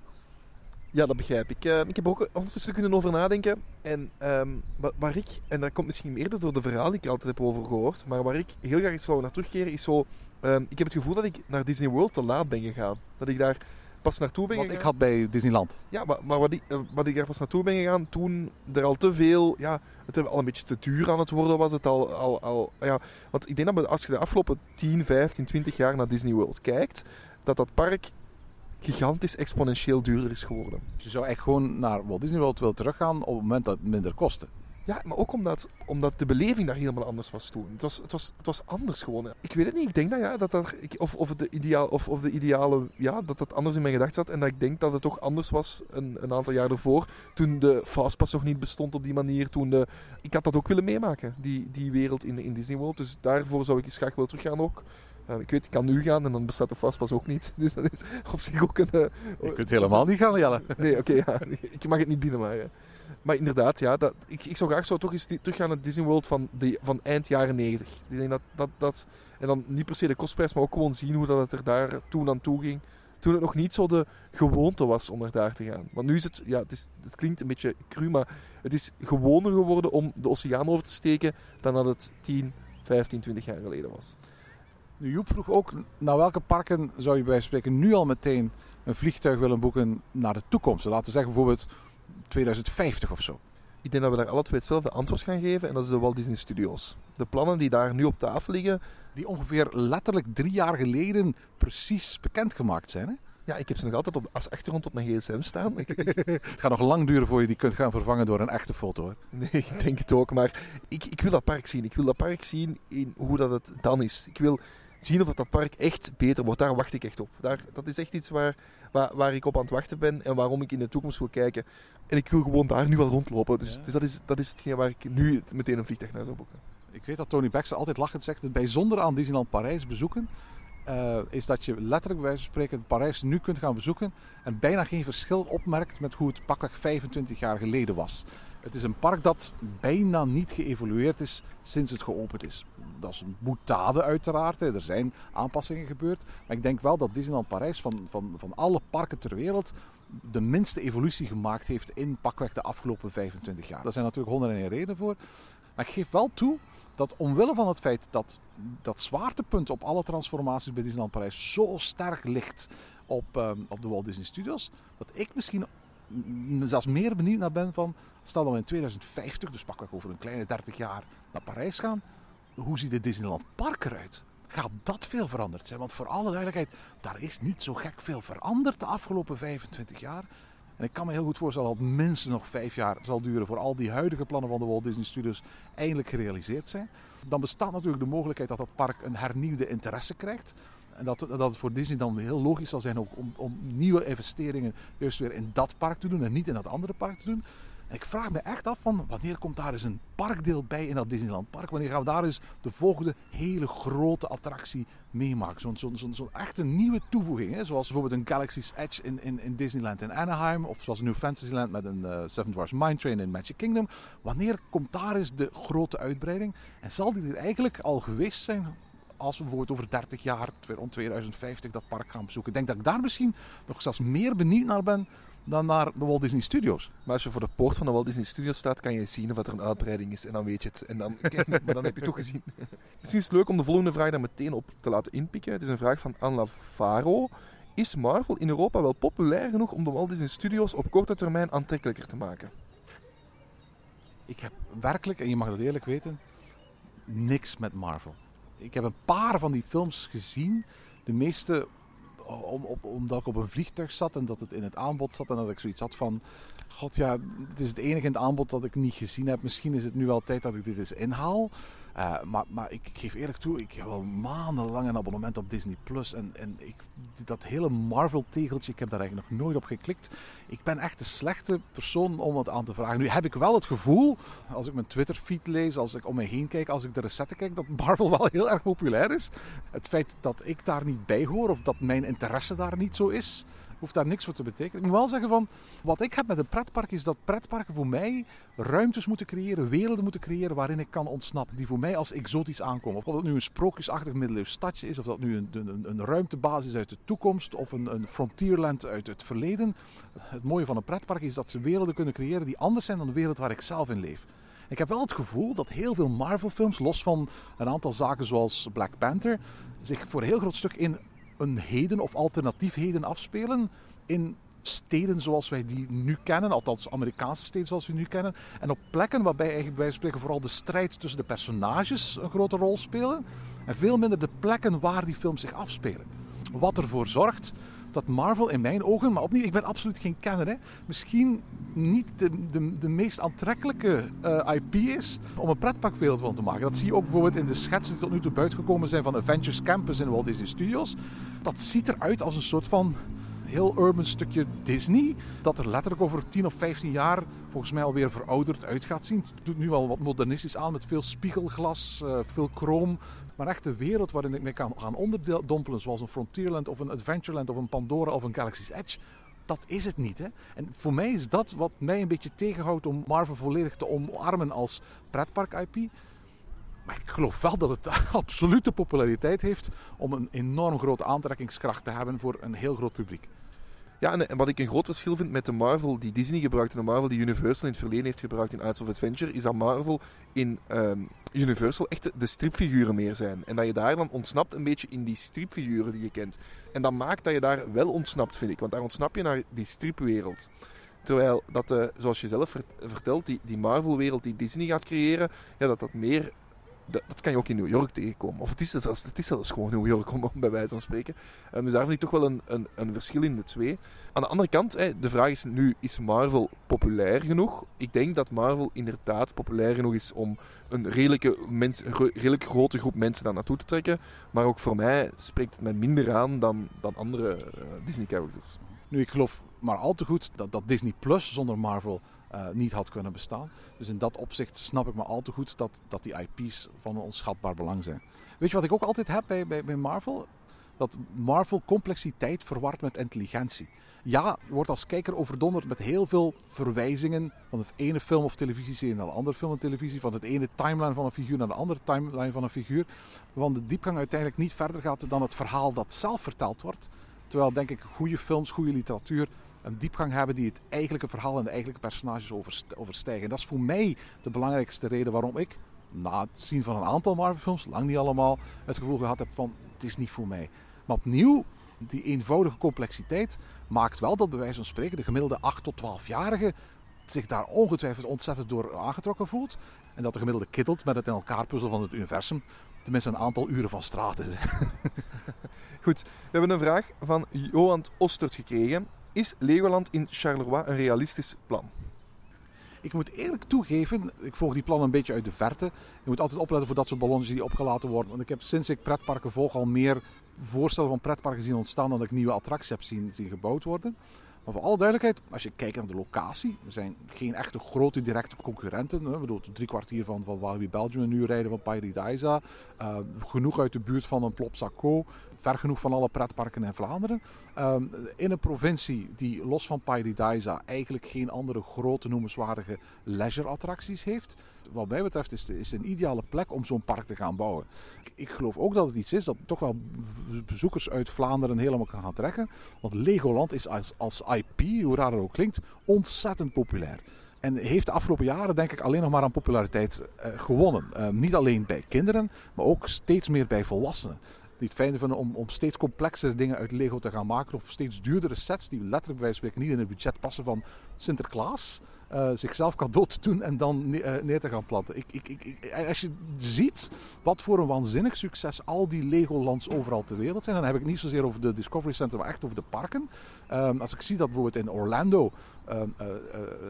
Ja, dat begrijp ik. Eh, ik heb er ook ondertussen kunnen over nadenken. En ehm, wa- waar ik, en dat komt misschien eerder door de verhalen die ik er altijd heb over gehoord, maar waar ik heel graag eens zou naar terugkeren, is zo... ehm, ik heb het gevoel dat ik naar Disney World te laat ben gegaan. Dat ik daar pas naartoe ben Wat gegaan. ik had bij Disneyland. Ja, maar, maar wat, ik, eh, wat ik daar pas naartoe ben gegaan toen er al te veel, ja, het al een beetje te duur aan het worden was. Het al, al, al, ja, want ik denk dat als je de afgelopen 10, 15, 20 jaar naar Disney World kijkt, dat dat park gigantisch exponentieel duurder is geworden. Dus je zou echt gewoon naar Walt Disney World willen teruggaan op het moment dat het minder kostte. Ja, maar ook omdat, omdat de beleving daar helemaal anders was toen. Het was, het was, het was anders gewoon. Ik weet het niet. Ik denk dat ja, dat ik, of, of, de ideaal, of, of de ideale, ja, dat dat anders in mijn gedachten zat. En dat ik denk dat het toch anders was een, een aantal jaar ervoor. Toen de Fastpass nog niet bestond op die manier. Toen de, ik had dat ook willen meemaken, die, die wereld in, in Disney World. Dus daarvoor zou ik eens graag willen teruggaan ook. Ik weet, ik kan nu gaan en dan bestaat de Fastpass ook niet. [laughs] Dus dat is op zich ook een... eh, Je kunt helemaal niet gaan, Jelle. [laughs] Nee, oké, ja. Ik mag het niet bieden, maar... eh. Maar inderdaad, ja, dat, ik, ik zou graag zo toch eens die- teruggaan naar Disney World van, de, van eind jaren 90. Ik denk dat, dat, dat, en dan niet per se de kostprijs, maar ook gewoon zien hoe dat het er daar toen aan toe ging. Toen het nog niet zo de gewoonte was om er daar te gaan. Want nu is het, ja, het, is, het klinkt een beetje cru, maar het is gewoner geworden om de oceaan over te steken dan dat het 10, 15, 20 jaar geleden was. Nu, Joep vroeg ook, naar welke parken zou je bij spreken nu al meteen een vliegtuig willen boeken naar de toekomst? Laten we zeggen bijvoorbeeld 2050 of zo. Ik denk dat we daar alle twee hetzelfde antwoord gaan geven en dat is de Walt Disney Studios. De plannen die daar nu op tafel liggen, Die ongeveer letterlijk drie jaar geleden precies bekendgemaakt zijn. Hè? ja, ik heb ze nog altijd op, als achtergrond op mijn gsm staan. [laughs] Ik, Het gaat nog lang duren voor je die kunt gaan vervangen door een echte foto. Hoor. Nee, ik denk het ook. Maar ik, ik wil dat park zien. Ik wil dat park zien in hoe dat het dan is. Ik wil zien of dat park echt beter wordt. Daar wacht ik echt op. Daar, dat is echt iets waar, waar, waar ik op aan het wachten ben en waarom ik in de toekomst wil kijken. En ik wil gewoon daar nu al rondlopen. Dus, Ja. dus dat, is, dat is hetgeen waar ik nu meteen een vliegtuig naar zou boeken. Ik weet dat Tony Baxter altijd lachend zegt, het bijzondere aan Disneyland Parijs bezoeken, eh, is dat je letterlijk bij wijze van spreken Parijs nu kunt gaan bezoeken en bijna geen verschil opmerkt met hoe het pakweg 25 jaar geleden was. Het is een park dat bijna niet geëvolueerd is sinds het geopend is. Dat is een boetade uiteraard, er zijn aanpassingen gebeurd. Maar ik denk wel dat Disneyland Parijs van, van, van alle parken ter wereld de minste evolutie gemaakt heeft in pakweg de afgelopen 25 jaar. Daar zijn natuurlijk honderden en redenen voor. Maar ik geef wel toe dat omwille van het feit dat dat zwaartepunt op alle transformaties bij Disneyland Parijs zo sterk ligt op, ehm, op de Walt Disney Studios, dat ik misschien zelfs meer benieuwd naar ben van, stel dat we in 2050, dus pakweg over een kleine 30 jaar, naar Parijs gaan, hoe ziet het Disneyland Park eruit? Gaat dat veel veranderd zijn? Want voor alle duidelijkheid, daar is niet zo gek veel veranderd de afgelopen 25 jaar. En ik kan me heel goed voorstellen dat het minstens nog vijf jaar zal duren voor al die huidige plannen van de Walt Disney Studios eindelijk gerealiseerd zijn. Dan bestaat natuurlijk de mogelijkheid dat dat park een hernieuwde interesse krijgt. En dat, dat het voor Disney dan heel logisch zal zijn ook om, om nieuwe investeringen juist weer in dat park te doen en niet in dat andere park te doen. En ik vraag me echt af van wanneer komt daar eens een parkdeel bij in dat Disneyland Park? Wanneer gaan we daar eens de volgende hele grote attractie meemaken? Zo'n zo'n zo'n zo'n echt een nieuwe toevoeging. Hè? Zoals bijvoorbeeld een Galaxy's Edge in, in, in Disneyland in Anaheim. Of zoals een New Fantasyland met een eh, Seven Dwarfs Mine Train in Magic Kingdom. Wanneer komt daar eens de grote uitbreiding? En zal die er eigenlijk al geweest zijn als we bijvoorbeeld over 30 jaar, rond 2050, dat park gaan bezoeken. Ik denk dat ik daar misschien nog zelfs meer benieuwd naar ben dan naar de Walt Disney Studios. Maar als je voor de poort van de Walt Disney Studios staat, kan je zien of er een uitbreiding is. En dan weet je het. En dan, [laughs] maar dan heb je het toch gezien. [laughs] Misschien is het leuk om de volgende vraag daar meteen op te laten inpikken. Het is een vraag van Anne Lavaro. Is Marvel in Europa wel populair genoeg om de Walt Disney Studios op korte termijn aantrekkelijker te maken? Ik heb werkelijk, en je mag dat eerlijk weten, niks met Marvel. Ik heb een paar van die films gezien. De meeste om, op, omdat ik op een vliegtuig zat en dat het in het aanbod zat. En dat ik zoiets had van: God ja, het is het enige in het aanbod dat ik niet gezien heb. Misschien is het nu wel tijd dat ik dit eens inhaal. Uh, maar, ik, geef eerlijk toe, ik heb al maandenlang een abonnement op Disney Plus. En, en ik, dat hele Marvel-tegeltje, ik heb daar eigenlijk nog nooit op geklikt. Ik ben echt de slechte persoon om het aan te vragen. Nu heb ik wel het gevoel, als ik mijn Twitter-feed lees, als ik om me heen kijk, als ik de recepten kijk, dat Marvel [laughs] wel heel erg populair is. Het feit dat ik daar niet bij hoor, of dat mijn interesse daar niet zo is, hoeft daar niks voor te betekenen. Ik moet wel zeggen van, wat ik heb met een pretpark is dat pretparken voor mij ruimtes moeten creëren, werelden moeten creëren waarin ik kan ontsnappen. Die voor mij als exotisch aankomen. Of dat nu een sprookjesachtig middeleeuws stadje is, of dat nu een, een, een ruimtebasis uit de toekomst of een, een frontierland uit het verleden. Het mooie van een pretpark is dat ze werelden kunnen creëren die anders zijn dan de wereld waar ik zelf in leef. Ik heb wel het gevoel dat heel veel Marvel-films, los van een aantal zaken zoals Black Panther, zich voor een heel groot stuk in een heden of alternatief heden afspelen in steden zoals wij die nu kennen, althans Amerikaanse steden zoals we nu kennen. En op plekken waarbij eigenlijk bij spreken vooral de strijd tussen de personages een grote rol spelen. En veel minder de plekken waar die films zich afspelen. Wat ervoor zorgt dat Marvel in mijn ogen, maar opnieuw, ik ben absoluut geen kenner, misschien niet de, de, de meest aantrekkelijke eh, IP is om een pretparkwereld van te maken. Dat zie je ook bijvoorbeeld in de schetsen die tot nu toe buitengekomen zijn van Avengers Campus in Walt Disney Studios. Dat ziet eruit als een soort van heel urban stukje Disney. Dat er letterlijk over 10 of 15 jaar volgens mij alweer verouderd uit gaat zien. Het doet nu al wat modernistisch aan met veel spiegelglas, uh, veel chroom. Maar echt de wereld waarin ik me kan gaan onderdompelen, zoals een Frontierland of een Adventureland of een Pandora of een Galaxy's Edge. Dat is het niet. Hè? En voor mij is dat wat mij een beetje tegenhoudt om Marvel volledig te omarmen als pretpark-IP. Maar ik geloof wel dat het [laughs] absolute populariteit heeft om een enorm grote aantrekkingskracht te hebben voor een heel groot publiek. Ja, en, wat ik een groot verschil vind met de Marvel die Disney gebruikt en de Marvel die Universal in het verleden heeft gebruikt in Ice of Adventure, is dat Marvel in ehm, Universal echt de stripfiguren meer zijn. En dat je daar dan ontsnapt een beetje in die stripfiguren die je kent. En dat maakt dat je daar wel ontsnapt, vind ik. Want daar ontsnap je naar die stripwereld. Terwijl dat, uh, zoals je zelf vertelt, die, die Marvel-wereld die Disney gaat creëren, ja, dat dat meer dat, dat, kan je ook in New York tegenkomen. Of het is zelfs, het is gewoon New York, om, bij wijze van spreken. Um, dus daar vind ik toch wel een, een, een, verschil in de twee. Aan de andere kant, de vraag is nu, is Marvel populair genoeg? Ik denk dat Marvel inderdaad populair genoeg is om een redelijke, mens, redelijk grote groep mensen daar naartoe te trekken. Maar ook voor mij spreekt het mij minder aan dan, andere uh, Disney-characters. Nu, ik geloof maar al te goed dat, dat Disney Plus zonder Marvel uh, niet had kunnen bestaan. Dus in dat opzicht snap ik me al te goed dat, dat die IP's van onschatbaar belang zijn. Weet je wat ik ook altijd heb bij, bij, bij Marvel? Dat Marvel complexiteit verward met intelligentie. Ja, je wordt als kijker overdonderd met heel veel verwijzingen van de ene film of televisieserie naar de andere film en televisie, van het ene timeline van een figuur naar de andere timeline van een figuur, waarvan de diepgang uiteindelijk niet verder gaat dan het verhaal dat zelf verteld wordt. Terwijl denk ik goede films, goede literatuur een diepgang hebben die het eigenlijke verhaal en de eigenlijke personages overstijgen. En dat is voor mij de belangrijkste reden waarom ik, na het zien van een aantal Marvel-films, lang niet allemaal, het gevoel gehad heb van het is niet voor mij. Maar opnieuw, die eenvoudige complexiteit maakt wel dat bij wijze van spreken de gemiddelde 8 tot 12-jarige zich daar ongetwijfeld ontzettend door aangetrokken voelt. En dat de gemiddelde kiddelt met het in elkaar puzzel van het universum tenminste een aantal uren van straat is. [laughs] Goed, we hebben een vraag van Johan Ostert gekregen. Is Legoland in Charleroi een realistisch plan? Ik moet eerlijk toegeven, ik volg die plannen een beetje uit de verte. Je moet altijd opletten voor dat soort ballons die opgelaten worden. Want ik heb sinds ik pretparken volg al meer voorstellen van pretparken zien ontstaan dan ik nieuwe attracties heb zien, zien gebouwd worden. Maar voor alle duidelijkheid, als je kijkt naar de locatie, er zijn geen echte grote directe concurrenten. Hè. Ik bedoel, drie kwartier van, van Walibi Belgium uur rijden van Paradise. Uh, genoeg uit de buurt van een Plopsaco. Ver genoeg van alle pretparken in Vlaanderen. Uh, in een provincie die los van Paradise eigenlijk geen andere grote noemenswaardige leisure attracties heeft. Wat mij betreft is het, een ideale plek om zo'n park te gaan bouwen. Ik, ik geloof ook dat het iets is dat toch wel bezoekers uit Vlaanderen helemaal kan gaan trekken. Want Legoland is als, als IP, hoe raar het ook klinkt, ontzettend populair. En heeft de afgelopen jaren denk ik alleen nog maar aan populariteit uh, gewonnen. Uh, niet alleen bij kinderen, maar ook steeds meer bij volwassenen. Die het fijn vinden om, om steeds complexere dingen uit Lego te gaan maken. Of steeds duurdere sets die letterlijk bij wijze van spreken niet in het budget passen van Sinterklaas. Uh, zichzelf cadeau te doen en dan ne uh, neer te gaan planten. Ik, ik, ik, als je ziet wat voor een waanzinnig succes al die Legolands overal ter wereld zijn, dan heb ik niet zozeer over de Discovery Center, maar echt over de parken. Um, als ik zie dat bijvoorbeeld in Orlando uh,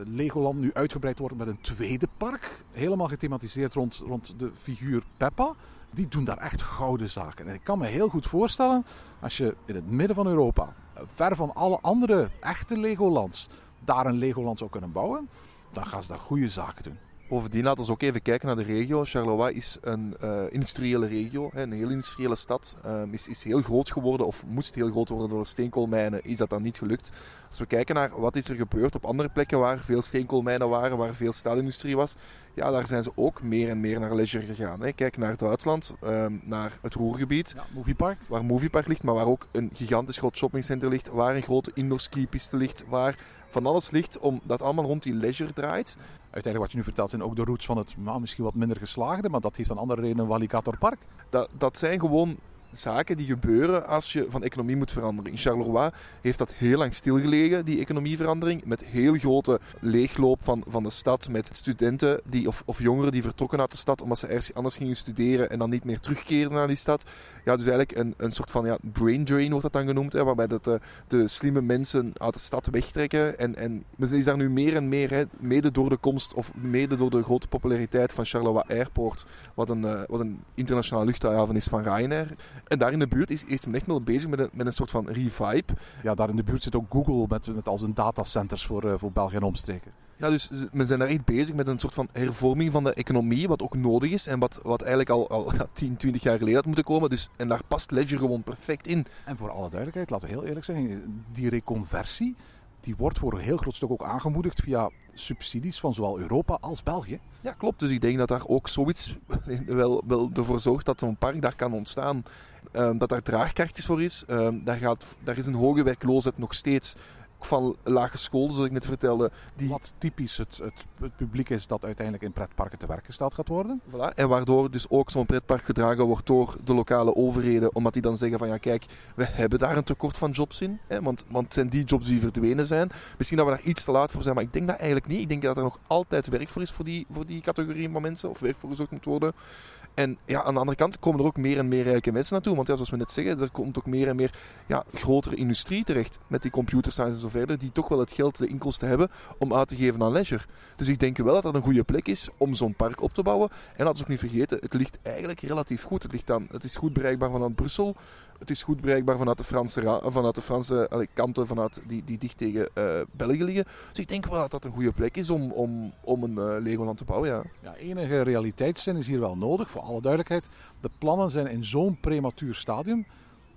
Legoland nu uitgebreid wordt met een tweede park, helemaal gethematiseerd rond, rond de figuur Peppa, die doen daar echt gouden zaken. En ik kan me heel goed voorstellen, als je in het midden van Europa, ver van alle andere echte Legolands, daar een Legoland zou kunnen bouwen, dan gaan ze daar goede zaken doen. Bovendien laten we ook even kijken naar de regio. Charleroi is een uh, industriële regio, een heel industriële stad. Um, is, is heel groot geworden, of moest heel groot worden door de steenkoolmijnen. Is dat dan niet gelukt? Als we kijken naar wat is er gebeurd op andere plekken waar veel steenkoolmijnen waren, waar veel staalindustrie was, ja, daar zijn ze ook meer en meer naar leisure gegaan. Hè. Kijk naar Duitsland, um, naar het Roergebied. Ja, Moviepark. Waar Moviepark ligt, maar waar ook een gigantisch groot shoppingcenter ligt, waar een grote indoor skipiste ligt, waar van alles ligt omdat allemaal rond die leisure draait. Uiteindelijk wat je nu vertelt zijn ook de roots van het nou, misschien wat minder geslaagde, maar dat heeft een andere reden een Walligator Park. Dat, dat zijn gewoon zaken die gebeuren als je van economie moet veranderen. In Charleroi heeft dat heel lang stilgelegen, die economieverandering. Met heel grote leegloop van, van de stad. Met studenten die, of, of jongeren die vertrokken uit de stad omdat ze ergens anders gingen studeren en dan niet meer terugkeerden naar die stad. Ja, dus eigenlijk een, een soort van ja, brain drain wordt dat dan genoemd. Waarbij dat de, slimme mensen uit de stad wegtrekken. En, en men is daar nu meer en meer, hè, mede door de komst of mede door de grote populariteit van Charleroi Airport. Wat een, uh, wat een internationale luchthaven is van Ryanair. En daar in de buurt is, is men echt wel bezig met een, met een soort van revive. Ja, daar in de buurt zit ook Google met, met als een datacenters voor, uh, voor België en omstreken. Ja, dus men zijn daar echt bezig met een soort van hervorming van de economie, wat ook nodig is en wat, wat eigenlijk al, al 10, 20 jaar geleden had moeten komen. Dus, en daar past Ledger gewoon perfect in. En voor alle duidelijkheid, laten we heel eerlijk zijn, die reconversie, die wordt voor een heel groot stuk ook aangemoedigd via subsidies van zowel Europa als België. Ja, klopt. Dus ik denk dat daar ook zoiets [laughs] wel, wel ervoor zorgt dat zo'n park daar kan ontstaan. Um, dat daar draagkracht is voor is. Um, daar, gaat, daar is een hoge werkloosheid nog steeds van lage school, zoals ik net vertelde. Die... Wat typisch het, het, het, publiek is dat uiteindelijk in pretparken te werk gesteld gaat worden. Voilà. En waardoor dus ook zo'n pretpark gedragen wordt door de lokale overheden. Omdat die dan zeggen van ja kijk, we hebben daar een tekort van jobs in. Hè, want, want het zijn die jobs die verdwenen zijn. Misschien dat we daar iets te laat voor zijn, maar ik denk dat eigenlijk niet. Ik denk dat er nog altijd werk voor is voor die, voor die categorie van mensen. Of werk voor gezocht moet worden. En ja, aan de andere kant komen er ook meer en meer rijke mensen naartoe. Want ja, zoals we net zeggen, er komt ook meer en meer ja, grotere industrie terecht. Met die computer science en zo verder. Die toch wel het geld, de inkomsten hebben om uit te geven aan leisure. Dus ik denk wel dat dat een goede plek is om zo'n park op te bouwen. En laten we ook niet vergeten, het ligt eigenlijk relatief goed. Het, ligt aan, het is goed bereikbaar vanuit Brussel. Het is goed bereikbaar vanuit de Franse, vanuit de Franse kanten vanuit die, die dicht tegen uh, België liggen. Dus ik denk wel dat dat een goede plek is om, om, om een uh, Legoland te bouwen. Ja. Ja, enige realiteitszin is hier wel nodig, voor alle duidelijkheid. De plannen zijn in zo'n prematuur stadium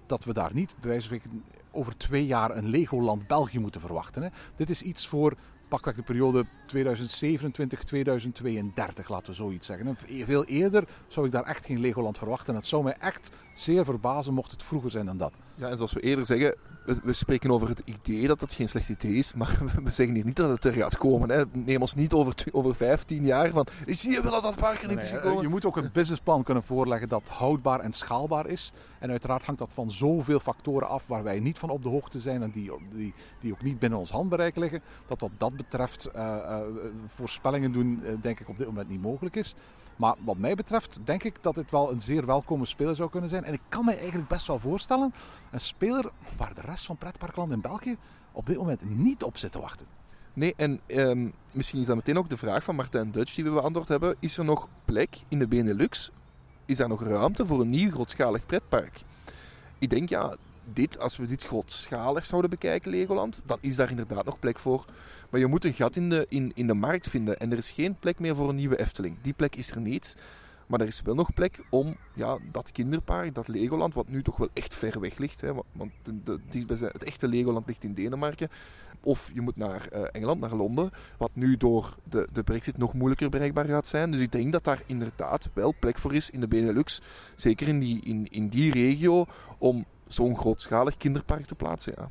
dat we daar niet bij wijze van over twee jaar een Legoland België moeten verwachten. Hè. Dit is iets voor pakweg de periode 2027, 2032, laten we zoiets zeggen. Veel eerder zou ik daar echt geen Legoland verwachten. En het zou mij echt zeer verbazen mocht het vroeger zijn dan dat. Ja, en zoals we eerder zeggen, we spreken over het idee dat het geen slecht idee is, maar [laughs] we zeggen hier niet dat het er gaat komen. Hè. Neem ons niet over, over 15 jaar van, zie je wel dat dat park er niet is gekomen? Je moet ook een businessplan kunnen voorleggen dat houdbaar en schaalbaar is. En uiteraard hangt dat van zoveel factoren af waar wij niet van op de hoogte zijn en die, die, die ook niet binnen ons handbereik liggen. Dat wat dat betreft uh, uh, voorspellingen doen, uh, denk ik op dit moment niet mogelijk is. Maar wat mij betreft denk ik dat dit wel een zeer welkome speler zou kunnen zijn. En ik kan me eigenlijk best wel voorstellen, een speler waar de rest van pretparkland in België op dit moment niet op zit te wachten. Nee, en um, misschien is dat meteen ook de vraag van Martijn Dutch die we beantwoord hebben. Is er nog plek in de Benelux? Is er nog ruimte voor een nieuw grootschalig pretpark? Ik denk ja, dit, als we dit grootschalig zouden bekijken, Legoland, dan is daar inderdaad nog plek voor. Maar je moet een gat in de, in, in de markt vinden. En er is geen plek meer voor een nieuwe Efteling. Die plek is er niet. Maar er is wel nog plek om ja, dat kinderpark, dat Legoland, wat nu toch wel echt ver weg ligt. Hè, want de, het echte Legoland ligt in Denemarken. Of je moet naar eh, Engeland, naar Londen. Wat nu door de, de brexit nog moeilijker bereikbaar gaat zijn. Dus ik denk dat daar inderdaad wel plek voor is in de Benelux. Zeker in die, in, in die regio. Om zo'n grootschalig kinderpark te plaatsen. Ja.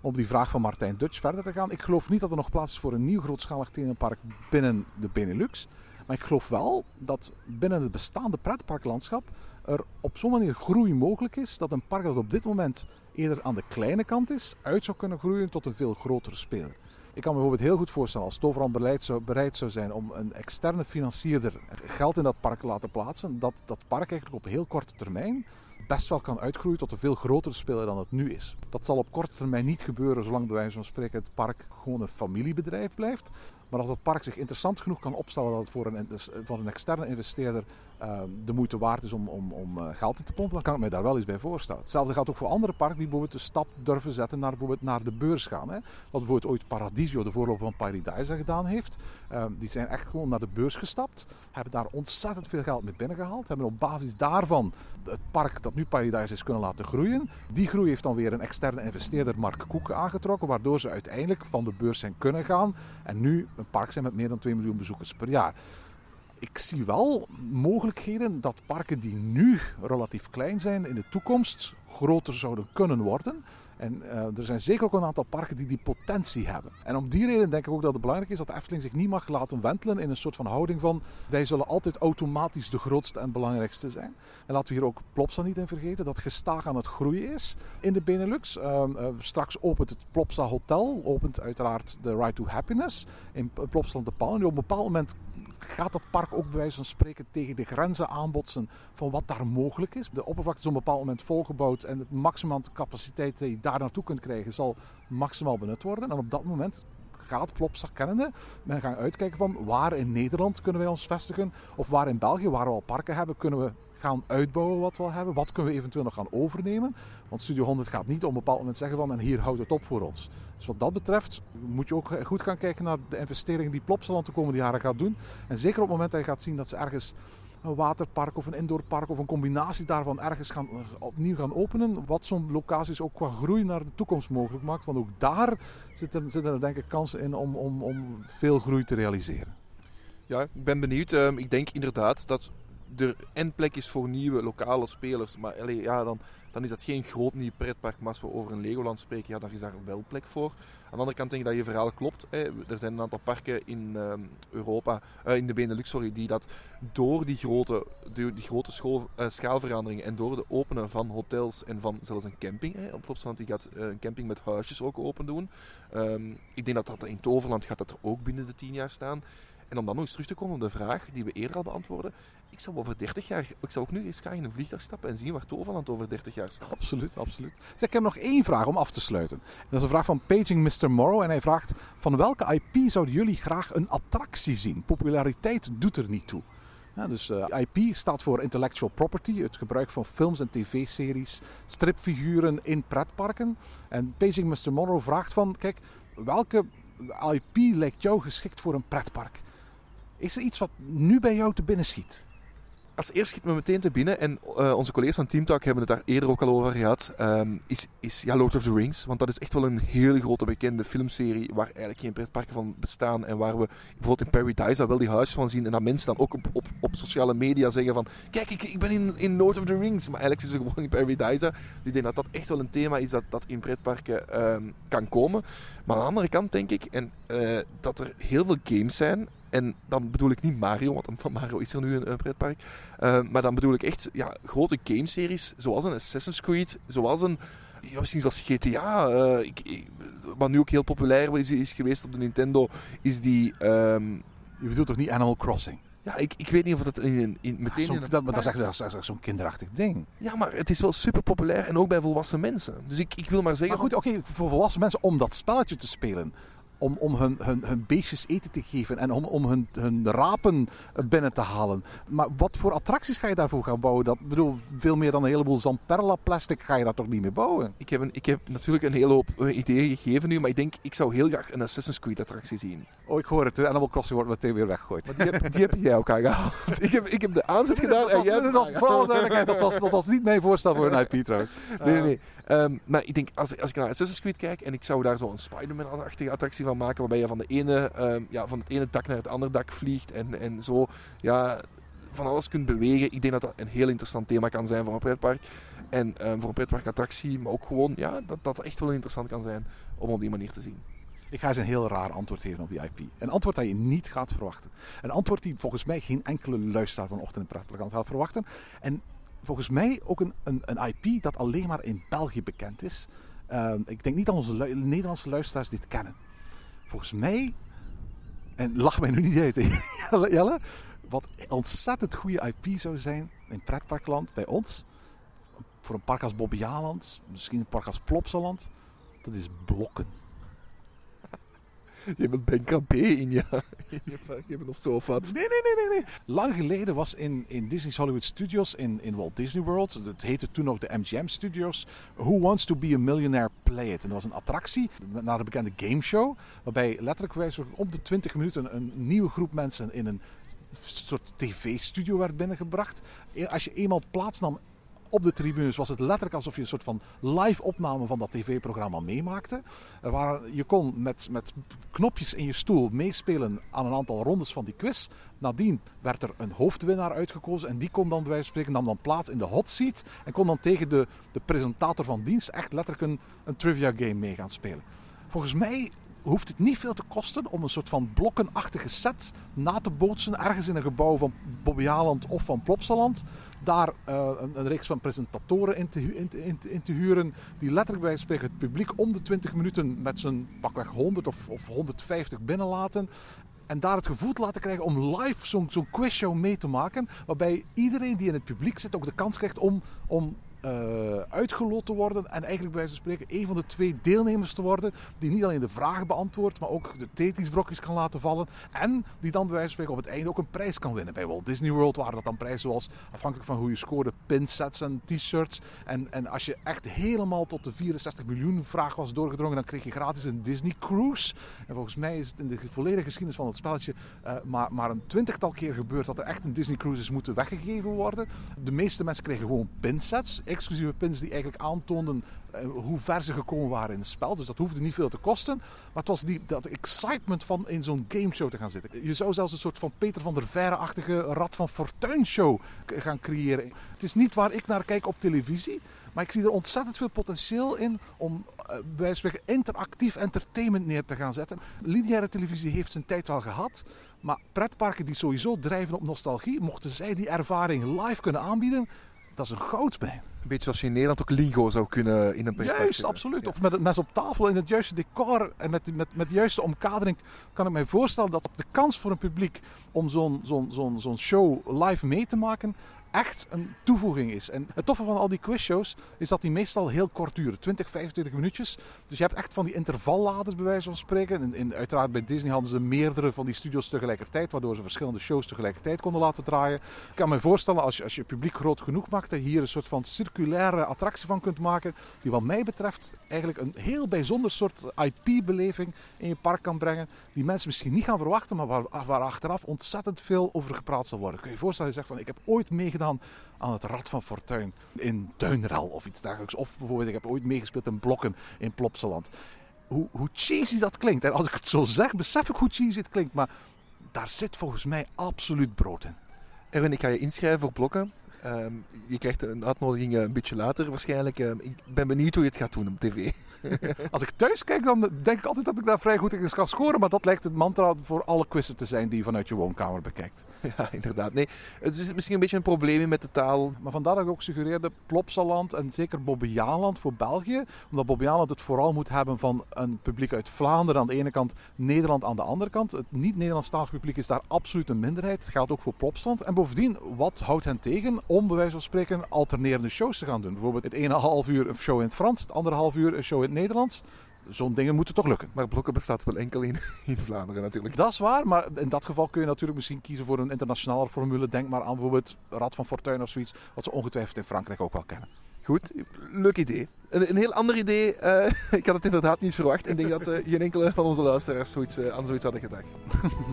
Om die vraag van Martijn Dutch verder te gaan. Ik geloof niet dat er nog plaats is voor een nieuw grootschalig themapark binnen de Benelux. Maar ik geloof wel dat binnen het bestaande pretparklandschap er op zo'n manier groei mogelijk is. Dat een park dat op dit moment eerder aan de kleine kant is, uit zou kunnen groeien tot een veel grotere speler. Ik kan me bijvoorbeeld heel goed voorstellen als Toverland bereid zou, bereid zou zijn om een externe financierder geld in dat park te laten plaatsen. Dat dat park eigenlijk op heel korte termijn best wel kan uitgroeien tot een veel grotere speler dan het nu is. Dat zal op korte termijn niet gebeuren zolang bij wijze van spreken het park gewoon een familiebedrijf blijft. Maar als het park zich interessant genoeg kan opstellen dat het voor een, voor een externe investeerder uh, de moeite waard is om, om, om uh, geld in te pompen, dan kan ik mij daar wel eens bij voorstellen. Hetzelfde geldt ook voor andere parken die bijvoorbeeld de stap durven zetten naar, bijvoorbeeld naar de beurs gaan. Hè. Wat bijvoorbeeld ooit Paradiso, de voorloper van Paradise, gedaan heeft. Uh, die zijn echt gewoon naar de beurs gestapt, hebben daar ontzettend veel geld mee binnengehaald, hebben op basis daarvan het park dat nu Paradise is kunnen laten groeien. Die groei heeft dan weer een externe investeerder, Mark Koeken, aangetrokken, waardoor ze uiteindelijk van de beurs zijn kunnen gaan en nu een park zijn met meer dan 2 miljoen bezoekers per jaar. Ik zie wel mogelijkheden dat parken die nu relatief klein zijn, in de toekomst groter zouden kunnen worden. En uh, er zijn zeker ook een aantal parken die die potentie hebben. En om die reden denk ik ook dat het belangrijk is dat de Efteling zich niet mag laten wentelen in een soort van houding van wij zullen altijd automatisch de grootste en belangrijkste zijn. En laten we hier ook Plopsa niet in vergeten, dat gestaag aan het groeien is in de Benelux. Uh, uh, straks opent het Plopsa Hotel, opent uiteraard de Ride to Happiness in Plopsaland de Paal. En op een bepaald moment gaat dat park ook bij wijze van spreken tegen de grenzen aanbotsen van wat daar mogelijk is. De oppervlakte is op een bepaald moment volgebouwd en het maximum capaciteit die daar naartoe kunt krijgen zal maximaal benut worden. En op dat moment gaat Plopsa kennende men gaan uitkijken van waar in Nederland kunnen wij ons vestigen of waar in België, waar we al parken hebben, kunnen we gaan uitbouwen wat we al hebben. Wat kunnen we eventueel nog gaan overnemen? Want Studio 100 gaat niet op een bepaald moment zeggen van en hier houdt het op voor ons. Dus wat dat betreft moet je ook goed gaan kijken naar de investeringen die Plopsaland de komende jaren gaat doen. En zeker op het moment dat je gaat zien dat ze ergens een waterpark of een indoorpark of een combinatie daarvan ergens gaan, opnieuw gaan openen. Wat zo'n locaties ook qua groei naar de toekomst mogelijk maakt. Want ook daar zitten, er denk ik kansen in om, om, om veel groei te realiseren. Ja, ik ben benieuwd. Um, ik denk inderdaad dat er en plek is voor nieuwe lokale spelers. Maar ja, dan, dan is dat geen groot nieuw pretpark. Maar als we over een Legoland spreken, ja, dan is daar wel plek voor. Aan de andere kant denk ik dat je verhaal klopt. Hè. Er zijn een aantal parken in uh, Europa, uh, in de Benelux, sorry, die dat door die grote, die, die grote uh, schaalveranderingen en door de openen van hotels en van zelfs een camping. Hè. Op die gaat eh, een camping met huisjes ook open doen. Um, ik denk dat dat in Toverland gaat dat er ook binnen de 10 jaar staan. En om dan nog eens terug te komen op de vraag die we eerder al beantwoorden. Ik zou over 30 jaar, ik zou ook nu eens gaan in een vliegtuig stappen en zien waar Toverland over 30 jaar staat. Absoluut, absoluut. Zeg, ik heb nog één vraag om af te sluiten. Dat is een vraag van Paging Mr. Morrow. En hij vraagt: van welke IP zouden jullie graag een attractie zien? Populariteit doet er niet toe. Dus uh, IP staat voor Intellectual Property, het gebruik van films en tv-series, stripfiguren in pretparken. En Paging Mr. Morrow vraagt van, kijk, welke IP lijkt jou geschikt voor een pretpark? Is er iets wat nu bij jou te binnen schiet? Als eerst schiet me meteen te binnen, en uh, onze collega's van Team Talk hebben het daar eerder ook al over gehad, um, is, is ja, Lord of the Rings. Want dat is echt wel een hele grote bekende filmserie waar eigenlijk geen pretparken van bestaan. En waar we bijvoorbeeld in Paradise wel die huisjes van zien. En dat mensen dan ook op, op, op sociale media zeggen van, kijk, ik, ik ben in, in Lord of the Rings. Maar eigenlijk zijn ze gewoon in Paradise. Dus ik denk dat dat echt wel een thema is dat, dat in pretparken um, kan komen. Maar aan de andere kant denk ik en, uh, dat er heel veel games zijn en dan bedoel ik niet Mario, want van Mario is er nu een, een pretpark. Uh, maar dan bedoel ik echt ja, grote gameseries, zoals een Assassin's Creed, zoals een. Ja, misschien zelfs GTA. Uh, ik, ik, wat nu ook heel populair is, is, geweest op de Nintendo, is die. Um... Je bedoelt toch niet Animal Crossing? Ja, ik, ik weet niet of dat in, in, meteen... Zo, in een... dat, maar dat is echt, echt zo'n kinderachtig ding. Ja, maar het is wel super populair en ook bij volwassen mensen. Dus ik, ik wil maar zeggen... Maar goed, oké, okay, voor volwassen mensen om dat spelletje te spelen om, om hun, hun, hun beestjes eten te geven en om, om hun, hun rapen binnen te halen. Maar wat voor attracties ga je daarvoor gaan bouwen? Dat bedoel, veel meer dan een heleboel Zamperla plastic ga je daar toch niet mee bouwen? Ik heb, een, ik heb natuurlijk een hele hoop eh, ideeën gegeven nu, maar ik denk, ik zou heel graag een Assassin's Creed attractie zien. Oh, ik hoor het. De Animal Crossing wordt meteen weer weggegooid. Maar die heb, die heb jij ook aangehaald. Ik heb, ik heb de aanzet [laughs] gedaan en jij hebt dat, voor alle duidelijkheid, dat, was, dat was niet mijn voorstel voor een IP trouwens. Nee, nee, nee. Ehm, maar ik denk, als, als ik naar Assassin's Creed kijk en ik zou daar zo een Spider-Man-achtige attractie maken, waarbij je van, de ene, ehm, ja, van het ene dak naar het andere dak vliegt en, en zo ja, van alles kunt bewegen. Ik denk dat dat een heel interessant thema kan zijn voor een pretpark. En ehm, voor een pretparkattractie, maar ook gewoon ja, dat dat echt wel interessant kan zijn om op die manier te zien. Ik ga eens een heel raar antwoord geven op die IP. Een antwoord dat je niet gaat verwachten. Een antwoord die volgens mij geen enkele luisteraar van Ochtend in Pretparkland gaat verwachten. En volgens mij ook een, een, een IP dat alleen maar in België bekend is. Ehm, ik denk niet dat onze Nederlandse luisteraars dit kennen. Volgens mij, en lach mij nu niet uit, [laughs] Jelle, wat ontzettend goede IP zou zijn in pretparkland bij ons. Voor een park als Bobbejaanland, misschien een park als Plopsaland. Dat is blokken. Je bent Ben Krabbe in je, in je hebben of zo of wat. Nee, nee, nee, nee, nee. Lang geleden was in, in Disney's Hollywood Studios in, in Walt Disney World, het heette toen nog de MGM Studios, Who Wants to Be a Millionaire Play It. En dat was een attractie naar de bekende gameshow, waarbij letterlijk om de 20 minuten een nieuwe groep mensen in een soort tv-studio werd binnengebracht. Als je eenmaal plaatsnam op de tribunes was het letterlijk alsof je een soort van live opname van dat tv-programma meemaakte. Waren, je kon met, met knopjes in je stoel meespelen aan een aantal rondes van die quiz. Nadien werd er een hoofdwinnaar uitgekozen en die kon dan bij wijze van spreken nam dan plaats in de hot seat en kon dan tegen de, de presentator van dienst echt letterlijk een, een trivia game mee gaan spelen. Volgens mij hoeft het niet veel te kosten om een soort van blokkenachtige set na te bootsen ergens in een gebouw van Bobbejaanland of van Plopsaland. Daar eh, een, een reeks van presentatoren in te, in, te- huren die letterlijk bij spreken het publiek om de 20 minuten met zijn pakweg 100 of, of 150 binnenlaten. En daar het gevoel te laten krijgen om live zo'n zo'n quizshow mee te maken. Waarbij iedereen die in het publiek zit ook de kans krijgt om, om eh, uitgeloot te worden. En eigenlijk bij wijze van spreken een van de twee deelnemers te worden. Die niet alleen de vragen beantwoordt, maar ook de Tetris-brokjes kan laten vallen. En die dan bij wijze van spreken op het einde ook een prijs kan winnen. Bij Walt Disney World waren dat dan prijzen zoals, afhankelijk van hoe je scoorde, pinsets en t-shirts. En, en als je echt helemaal tot de 64 miljoen vraag was doorgedrongen, dan kreeg je gratis een Disney Cruise. En volgens mij is het in de volledige geschiedenis van het spelletje eh, maar, maar een twintigtal keer gebeurd dat er echt een Disney Cruise is moeten weggegeven worden. De meeste mensen kregen gewoon pinsets, exclusieve pins die eigenlijk aantoonden eh, hoe ver ze gekomen waren in het spel. Dus dat hoefde niet veel te kosten. Maar het was die, dat excitement van in zo'n gameshow te gaan zitten. Je zou zelfs een soort van Peter van der Veire-achtige Rad van Fortuin show gaan creëren. Het is niet waar ik naar kijk op televisie. Maar ik zie er ontzettend veel potentieel in om eh, bij interactief entertainment neer te gaan zetten. Lineaire televisie heeft zijn tijd wel gehad. Maar pretparken die sowieso drijven op nostalgie, mochten zij die ervaring live kunnen aanbieden, dat is een goudmijn. Een beetje zoals je in Nederland ook lingo zou kunnen in een pretpark Juist, absoluut. Ja. Of met het mes op tafel in het juiste decor en met, met, met de juiste omkadering kan ik mij voorstellen dat de kans voor een publiek om zo'n zo'n zo'n zo'n show live mee te maken echt een toevoeging is. En het toffe van al die quizshows is dat die meestal heel kort duren. 20, 25 minuutjes. Dus je hebt echt van die intervalladers bij wijze van spreken. En, uiteraard bij Disney hadden ze meerdere van die studios tegelijkertijd. Waardoor ze verschillende shows tegelijkertijd konden laten draaien. Ik kan me voorstellen als je, als je publiek groot genoeg maakt. Dat hier een soort van circulaire attractie van kunt maken. Die wat mij betreft eigenlijk een heel bijzonder soort IP-beleving in je park kan brengen. Die mensen misschien niet gaan verwachten. Maar waar, waar achteraf ontzettend veel over gepraat zal worden. Kun je je voorstellen, je zegt van ik heb ooit meegedaan aan het Rad van Fortuin in Duinrel of iets dergelijks. Of bijvoorbeeld ik heb ooit meegespeeld in Blokken in Plopsaland. Hoe, hoe cheesy dat klinkt. En als ik het zo zeg, besef ik hoe cheesy het klinkt. Maar daar zit volgens mij absoluut brood in. Erwin, ik ga je inschrijven voor blokken. Ehm, je krijgt een uitnodiging eh, een beetje later waarschijnlijk. Ehm, ik ben benieuwd hoe je het gaat doen op tv. [laughs] Als ik thuis kijk, dan denk ik altijd dat ik daar vrij goed in kan scoren. Maar dat lijkt het mantra voor alle quizzen te zijn die je vanuit je woonkamer bekijkt. [laughs] ja, inderdaad. Nee, het is misschien een beetje een probleem in met de taal. Maar vandaar dat ik ook suggereerde Plopsaland en zeker Bobbejaanland voor België. Omdat Bobbejaanland het vooral moet hebben van een publiek uit Vlaanderen aan de ene kant, Nederland aan de andere kant. Het niet-Nederlandstalig publiek is daar absoluut een minderheid. Dat geldt ook voor Plopsaland. En bovendien, wat houdt hen tegen om bij wijze van spreken alternerende shows te gaan doen? Bijvoorbeeld het ene half uur een show in het Frans, het andere half uur een show in het Nederlands. zo'n dingen moeten toch lukken. Maar blokken bestaat wel enkel in, [laughs] in Vlaanderen natuurlijk. Dat is waar, maar in dat geval kun je natuurlijk misschien kiezen voor een internationale formule. Denk maar aan bijvoorbeeld Rad van Fortuin of zoiets, wat ze ongetwijfeld in Frankrijk ook wel kennen. Goed, leuk idee. Een, een heel ander idee. eh, [laughs] ik had het inderdaad niet verwacht. Ik denk dat eh, geen enkele van onze luisteraars zoiets, eh, aan zoiets hadden gedacht.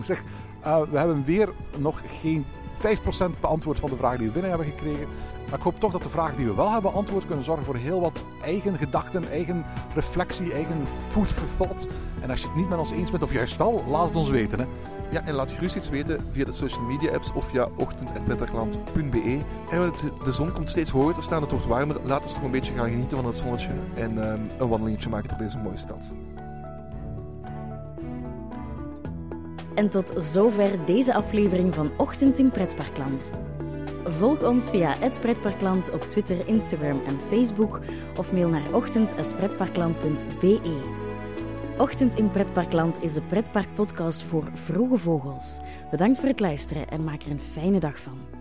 [laughs] Zeg, we hebben weer nog geen 5% beantwoord van de vragen die we binnen hebben gekregen. Maar ik hoop toch dat de vragen die we wel hebben beantwoord kunnen zorgen voor heel wat eigen gedachten, eigen reflectie, eigen food for thought. En als je het niet met ons eens bent, of juist wel, laat het ons weten. Hè. Ja, en laat gerust iets weten via de social media apps of via ochtend.petterland.be. En de zon komt steeds hoger staan, het wordt warmer. Laten we nog een beetje gaan genieten van het zonnetje en ehm, een wandelingetje maken door deze mooie stad. En tot zover deze aflevering van Ochtend in Pretparkland. Volg ons via het Pretparkland op Twitter, Instagram en Facebook of mail naar ochtend.pretparkland.be. Ochtend in Pretparkland is de pretparkpodcast voor vroege vogels. Bedankt voor het luisteren en maak er een fijne dag van.